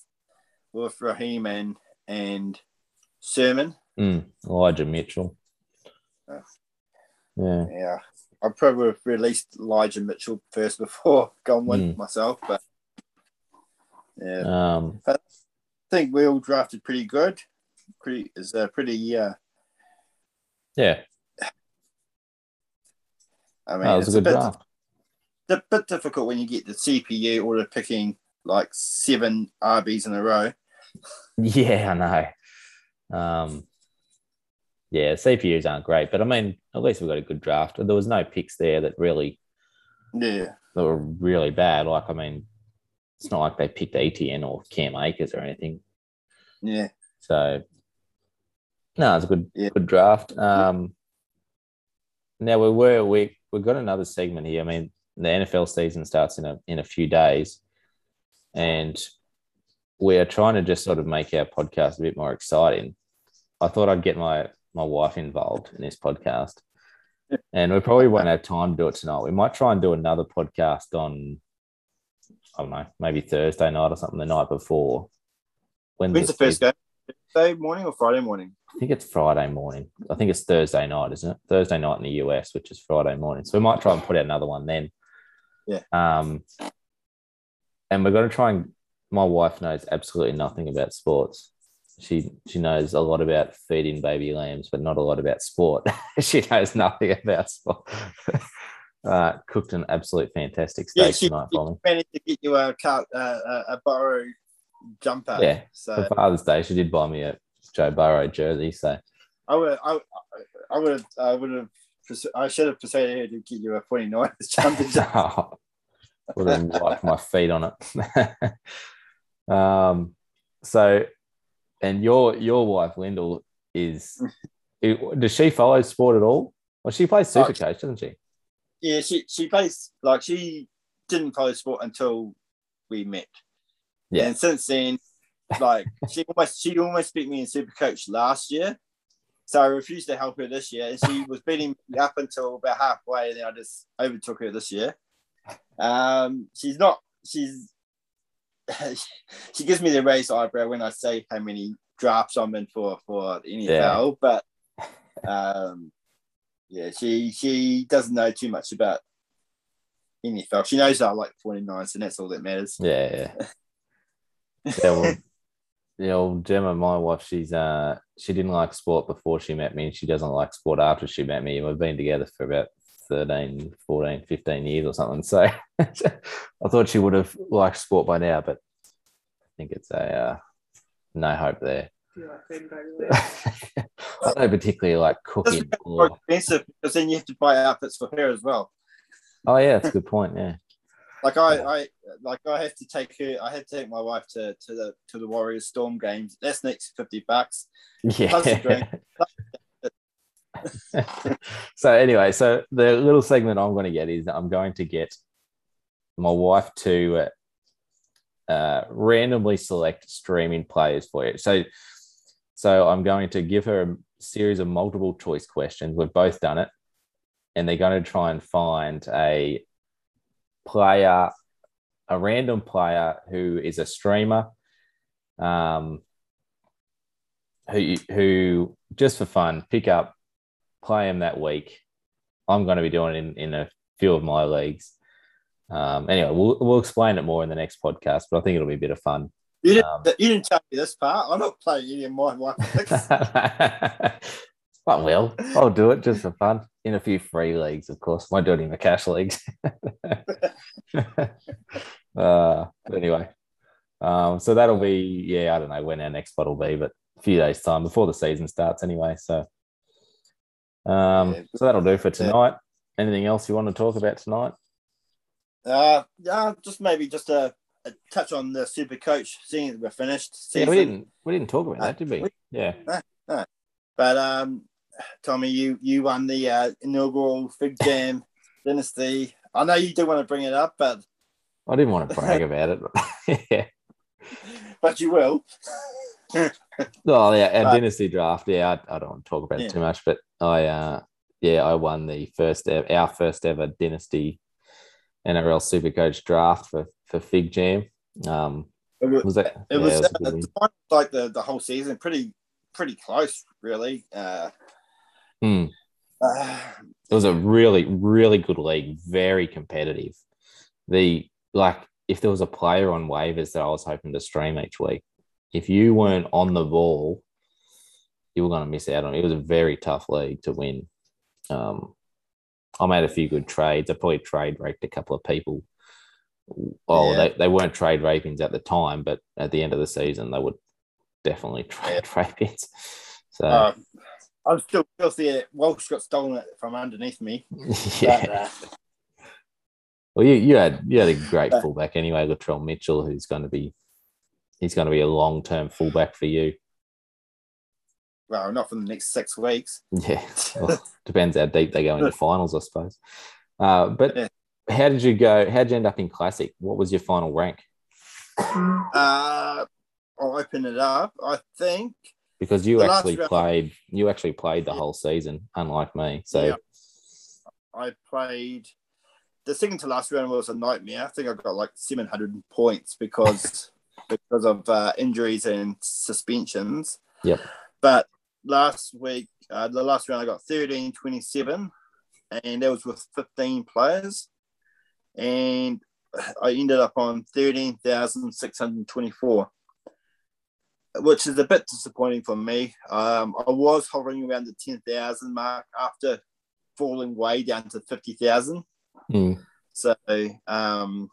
with Raheem and and Sermon. Mm, Elijah Mitchell. Yeah. Yeah. Yeah, I probably have released Elijah Mitchell first before *laughs* Godwin Mm. myself, but yeah, Um, I think we all drafted pretty good. Pretty is a pretty. Uh, yeah, I mean, that was it's a good draft. A bit difficult when you get the CPU order picking like seven RBs in a row. *laughs* Yeah, I know. Um, yeah, CPUs aren't great, but I mean, at least we got a good draft. There was no picks there that really Yeah. that were really bad. Like, I mean, it's not like they picked ETN or Cam Akers or anything. Yeah. So, no, it's a good Yeah. good draft. Um, now we were we we've got another segment here. I mean, the NFL season starts in a in a few days, and we are trying to just sort of make our podcast a bit more exciting. I thought I'd get my my wife involved in this podcast, and we probably won't have time to do it tonight. We might try and do another podcast on, I don't know, maybe Thursday night or something the night before. When When's the first game? Thursday morning or Friday morning? I think it's Friday morning. I think it's Thursday night, isn't it? Thursday night in the US, which is Friday morning. So we might try and put out another one then. Yeah. Um, and we're going to try and. My wife knows absolutely nothing about sports. She she knows a lot about feeding baby lambs, but not a lot about sport. *laughs* she knows nothing about sport. *laughs* uh, cooked an absolute fantastic steak Yeah, she, tonight for me. managed to get you a car, uh, a, Burrow jumper. Yeah, So For Father's Day, she did buy me a Joe Burrow jersey. So I would, I, I would have, I would have, I should have persuaded her to get you a 49ers *laughs* *laughs* jumper. would have wiped my feet on it. *laughs* um, so, and your your wife Lyndall is, it- does she follow sport at all? Well, she plays super Oh. coach, doesn't she? yeah, she she plays like she didn't follow sport until we met. Yeah. And since then, like she almost she almost beat me in Super Coach last year. So I refused to help her this year. And she was beating me up until about halfway, and then I just overtook her this year. Um, she's not she's *laughs* she gives me the raised eyebrow when I say how many drafts I'm in for for the NFL, but um yeah, she she doesn't know too much about NFL. She knows I like 49s, and that's all that matters. Yeah, yeah. yeah, *laughs* well, yeah, well, Gemma, my wife, she's uh she didn't like sport before she met me, and she doesn't like sport after she met me. And we've been together for about 13, 14, 15 years or something. So *laughs* I thought she would have liked sport by now, but I think it's a uh, no hope there. *laughs* I don't particularly like cooking. It's more expensive because then you have to buy outfits for her as well. Oh yeah, that's a good point. Yeah. Like I, I like I have to take her. I had to take my wife to, to the to the Warriors Storm games. That's next fifty bucks. Plus a drink. Yeah. *laughs* so anyway, so the little segment I'm going to get is I'm going to get my wife to uh, uh, randomly select streaming players for you. So, so I'm going to give her a series of multiple choice questions. We've both done it, and they're going to try and find a player, a random player who is a streamer, um, who who just for fun pick up, play him that week. I'm going to be doing it in, in a few of my leagues. Um, anyway, we'll we'll explain it more in the next podcast, but I think it'll be a bit of fun. You didn't, Um, you didn't tell me this part. I'm not playing any of my *laughs* picks. I *laughs* will. I'll do it just for fun in a few free leagues, of course. Won't do it in the cash leagues. *laughs* uh, but anyway, um, so that'll be yeah. I don't know when our next spot will be, but a few days time before the season starts anyway. So, um, Yeah. so that'll do for tonight. Anything else you want to talk about tonight? Uh, yeah, just maybe just a, a touch on the Super Coach, seeing that we're finished. Yeah, we didn't we didn't talk about that, did we? we- Yeah. But um, Tommy, you you won the uh, inaugural Fig Jam Dynasty. I know you do want to bring it up, but I didn't want to brag about it. But *laughs* yeah. but you will. Oh yeah, our But- dynasty draft. Yeah, I, I don't want to talk about Yeah. it too much, but I uh yeah, I won the first ever, our first ever dynasty NRL Super Coach draft for for Fig Jam. Um, It was, that? it yeah, was, it was uh, like the, the whole season, pretty pretty close, really. Uh, Hmm. uh, It was a really really good league, very competitive. The like if there was a player on waivers that I was hoping to stream each week, if you weren't on the ball, you were going to miss out on it. It was a very tough league to win. Um, I made a few good trades. I probably trade raped a couple of people. Oh, Yeah. they, they weren't trade rapings at the time, but at the end of the season, they would definitely *laughs* trade rapings. So, uh, I'm still filthy. that Walsh got stolen it from underneath me. *laughs* But, yeah. uh, Well, you, you had you had a great But- fullback anyway, Latrell Mitchell, who's going to be he's going to be a long term fullback for you. Well, not for the next six weeks. Yeah, well, depends how deep they go into *laughs* finals, I suppose. Uh, but Yeah. how did you go? How did you end up in classic? What was your final rank? Uh, I'll open it up. I think Because you The actually played, you actually played the Yeah. whole season, unlike me. So Yeah. I played the second to last round was a nightmare. I think I got like 700 points because *laughs* because of uh, injuries and suspensions. Yep. But last week, uh, the last round, I got 13 27, and that was with 15 players. And I ended up on 13,624, which is a bit disappointing for me. Um, I was hovering around the 10,000 mark after falling way down to 50,000. mm, So um,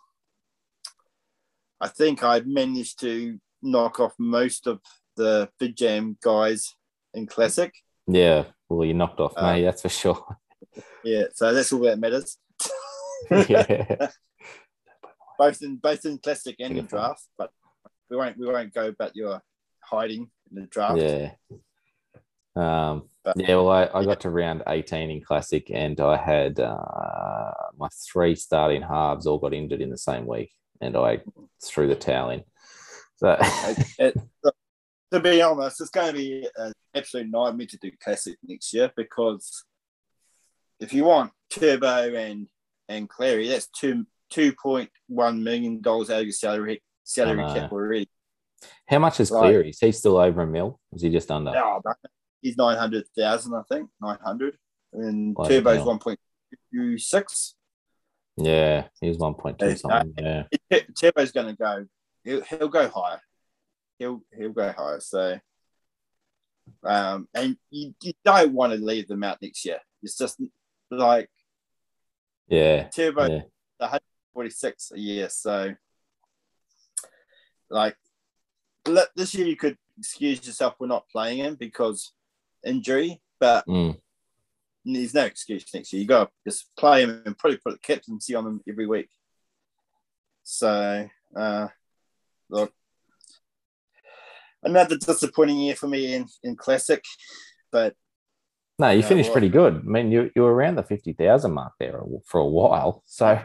I think I managed to knock off most of the Fig Jam guys in Classic. yeah, well, you knocked off Uh, me, that's for sure. *laughs* Yeah, so that's all that matters. yeah, *laughs* both in both in Classic and in Take it fine. draft, but we won't we won't go about your hiding in the draft. yeah. Um, But- yeah, well, I, I got to round 18 in classic, and I had uh, my three starting halves all got injured in the same week, and I threw the towel in. So *laughs* It- to be honest, it's going to be an absolute nightmare to do Classic next year because if you want Turbo and and Cleary, that's two two point one million dollars out of your salary salary cap already. How much is Right. Cleary? Is he still over a mil? Is he just under? No, he's nine hundred thousand, I think, nine hundred, and Bloody Turbo's hell. one point two six. Yeah, he's 1.2 Hey, something. Yeah. Turbo's going to go. He'll, he'll go higher. He'll he'll go higher. So, um, and you, you don't want to leave them out next year. It's just like Yeah. Turbo Yeah. 146 a year. So, like this year, you could excuse yourself for not playing him because injury, but Mm. there's no excuse next year. You got to just play him and probably put a captaincy on him every week. So, uh, look, another disappointing year for me in, in Classic, but No, you Yeah, finished well- pretty good. I mean, you, you were around the 50,000 mark there for a while. So,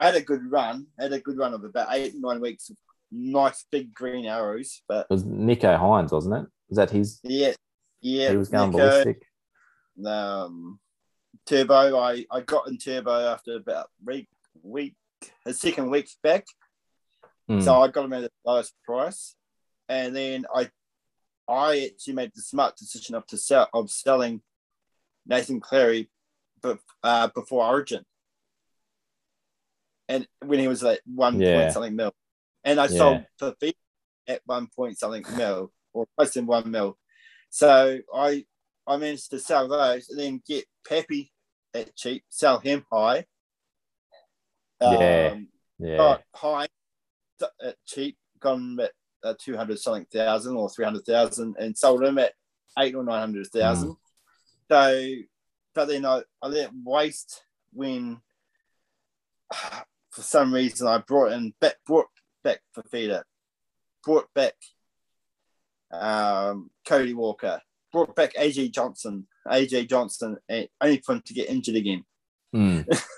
I had a good run. I had a good run of about eight, nine weeks of nice big green arrows. But it was Nicho Hynes, wasn't it? Was that his? yeah, yeah, he was going Nico, ballistic. um, Turbo. I, I got in Turbo after about week week a second week back, Mm. so I got him at the lowest price, and then I I actually made the smart decision of to sell of selling Nathan Cleary, but uh, before Origin, and when he was like one Yeah. point something mil, and I Yeah. sold Fifita at one point something mil or close to one mil, so I I managed to sell those and then get Peppy at cheap, sell him high. Yeah. Um, yeah. got high at cheap, got him at uh, 200 something thousand or 300,000 and sold him at eight or 900,000. Mm. So, but then I, I let waste when *sighs* for some reason I brought in brought back Fifita, brought back um, Cody Walker, brought back AJ Johnson, AJ Johnson, and only for him to get injured again. Mm. *laughs*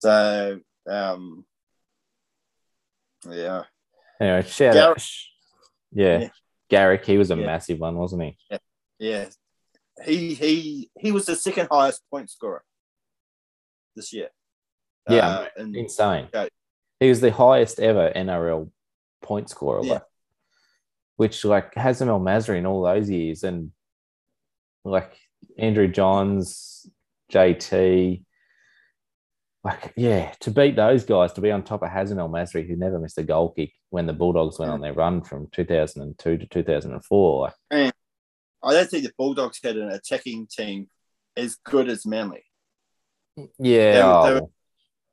So, um, yeah. Anyway, shout Garrick. out. Yeah. Yeah. Garrick, he was a Yeah. massive one, wasn't he? Yeah, he he he was the second highest point scorer this year. Yeah, uh, Insane. He was the highest ever NRL point scorer, Yeah. like, which like Hazem El Masri in all those years, and like Andrew Johns, JT. Like, yeah, to beat those guys, to be on top of Hazem El Masri, who never missed a goal kick when the Bulldogs went on their run from 2002 to 2004. Like, I don't think the Bulldogs had an attacking team as good as Manly. yeah, They were- oh, they were-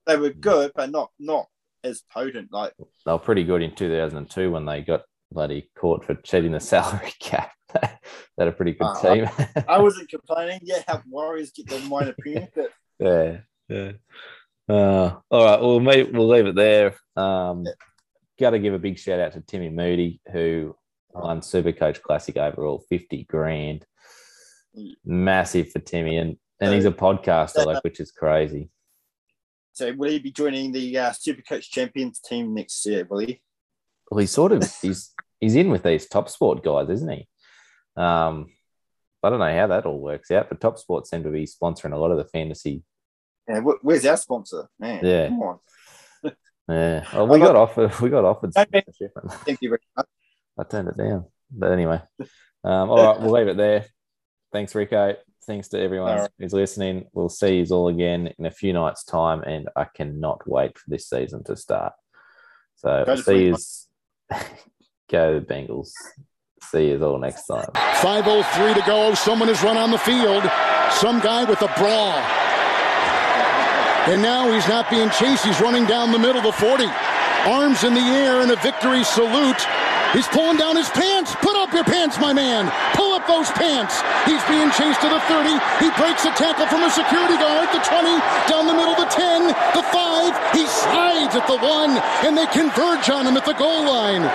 They were good, but not not as potent. Like they were pretty good in 2002 when they got bloody caught for cheating the *laughs* salary cap. *laughs* they had a pretty good Uh, team. I *laughs* wasn't complaining. Yeah, how Warriors get the minor opinion, but yeah, yeah. Uh, all right, we'll we'll leave it there. Um, Got to give a big shout out to Timmy Moody who won Supercoach Classic overall, fifty grand, massive for Timmy, and and he's a podcaster, like which is crazy. So will he be joining the uh, Supercoach Champions team next year? Will he? Well, he's sort of he's he's in with these top sport guys, isn't he? Um, I don't know how that all works out, but Top Sport seem to be sponsoring a lot of the fantasy. Yeah, where's our sponsor, man? Yeah. Come on. *laughs* Yeah, well, we got got- offered. We got offered. *laughs* Thank you very much. I turned it down. But anyway, um, all right, we'll leave it there. Thanks, Rico. Thanks to everyone All right. who's listening. We'll see you all again in a few nights' time, and I cannot wait for this season to start. So Go see you. *laughs* Go Bengals. See you all next time. 5.03 to go. Someone has run on the field. Some guy with a brawl. And now he's not being chased. He's running down the middle, of the 40. Arms in the air in a victory salute. He's pulling down his pants. Put up your pants, my man. Pull up those pants. He's being chased to the 30. He breaks a tackle from a security guard. The 20, down the middle, the 10, the 5. He slides at the 1, and they converge on him at the goal line.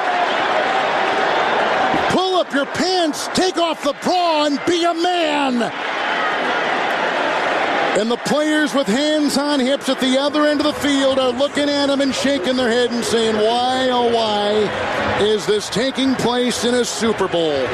Pull up your pants, take off the bra, and be a man. And the players with hands on hips at the other end of the field are looking at him and shaking their head and saying, Why, oh, why is this taking place in a Super Bowl?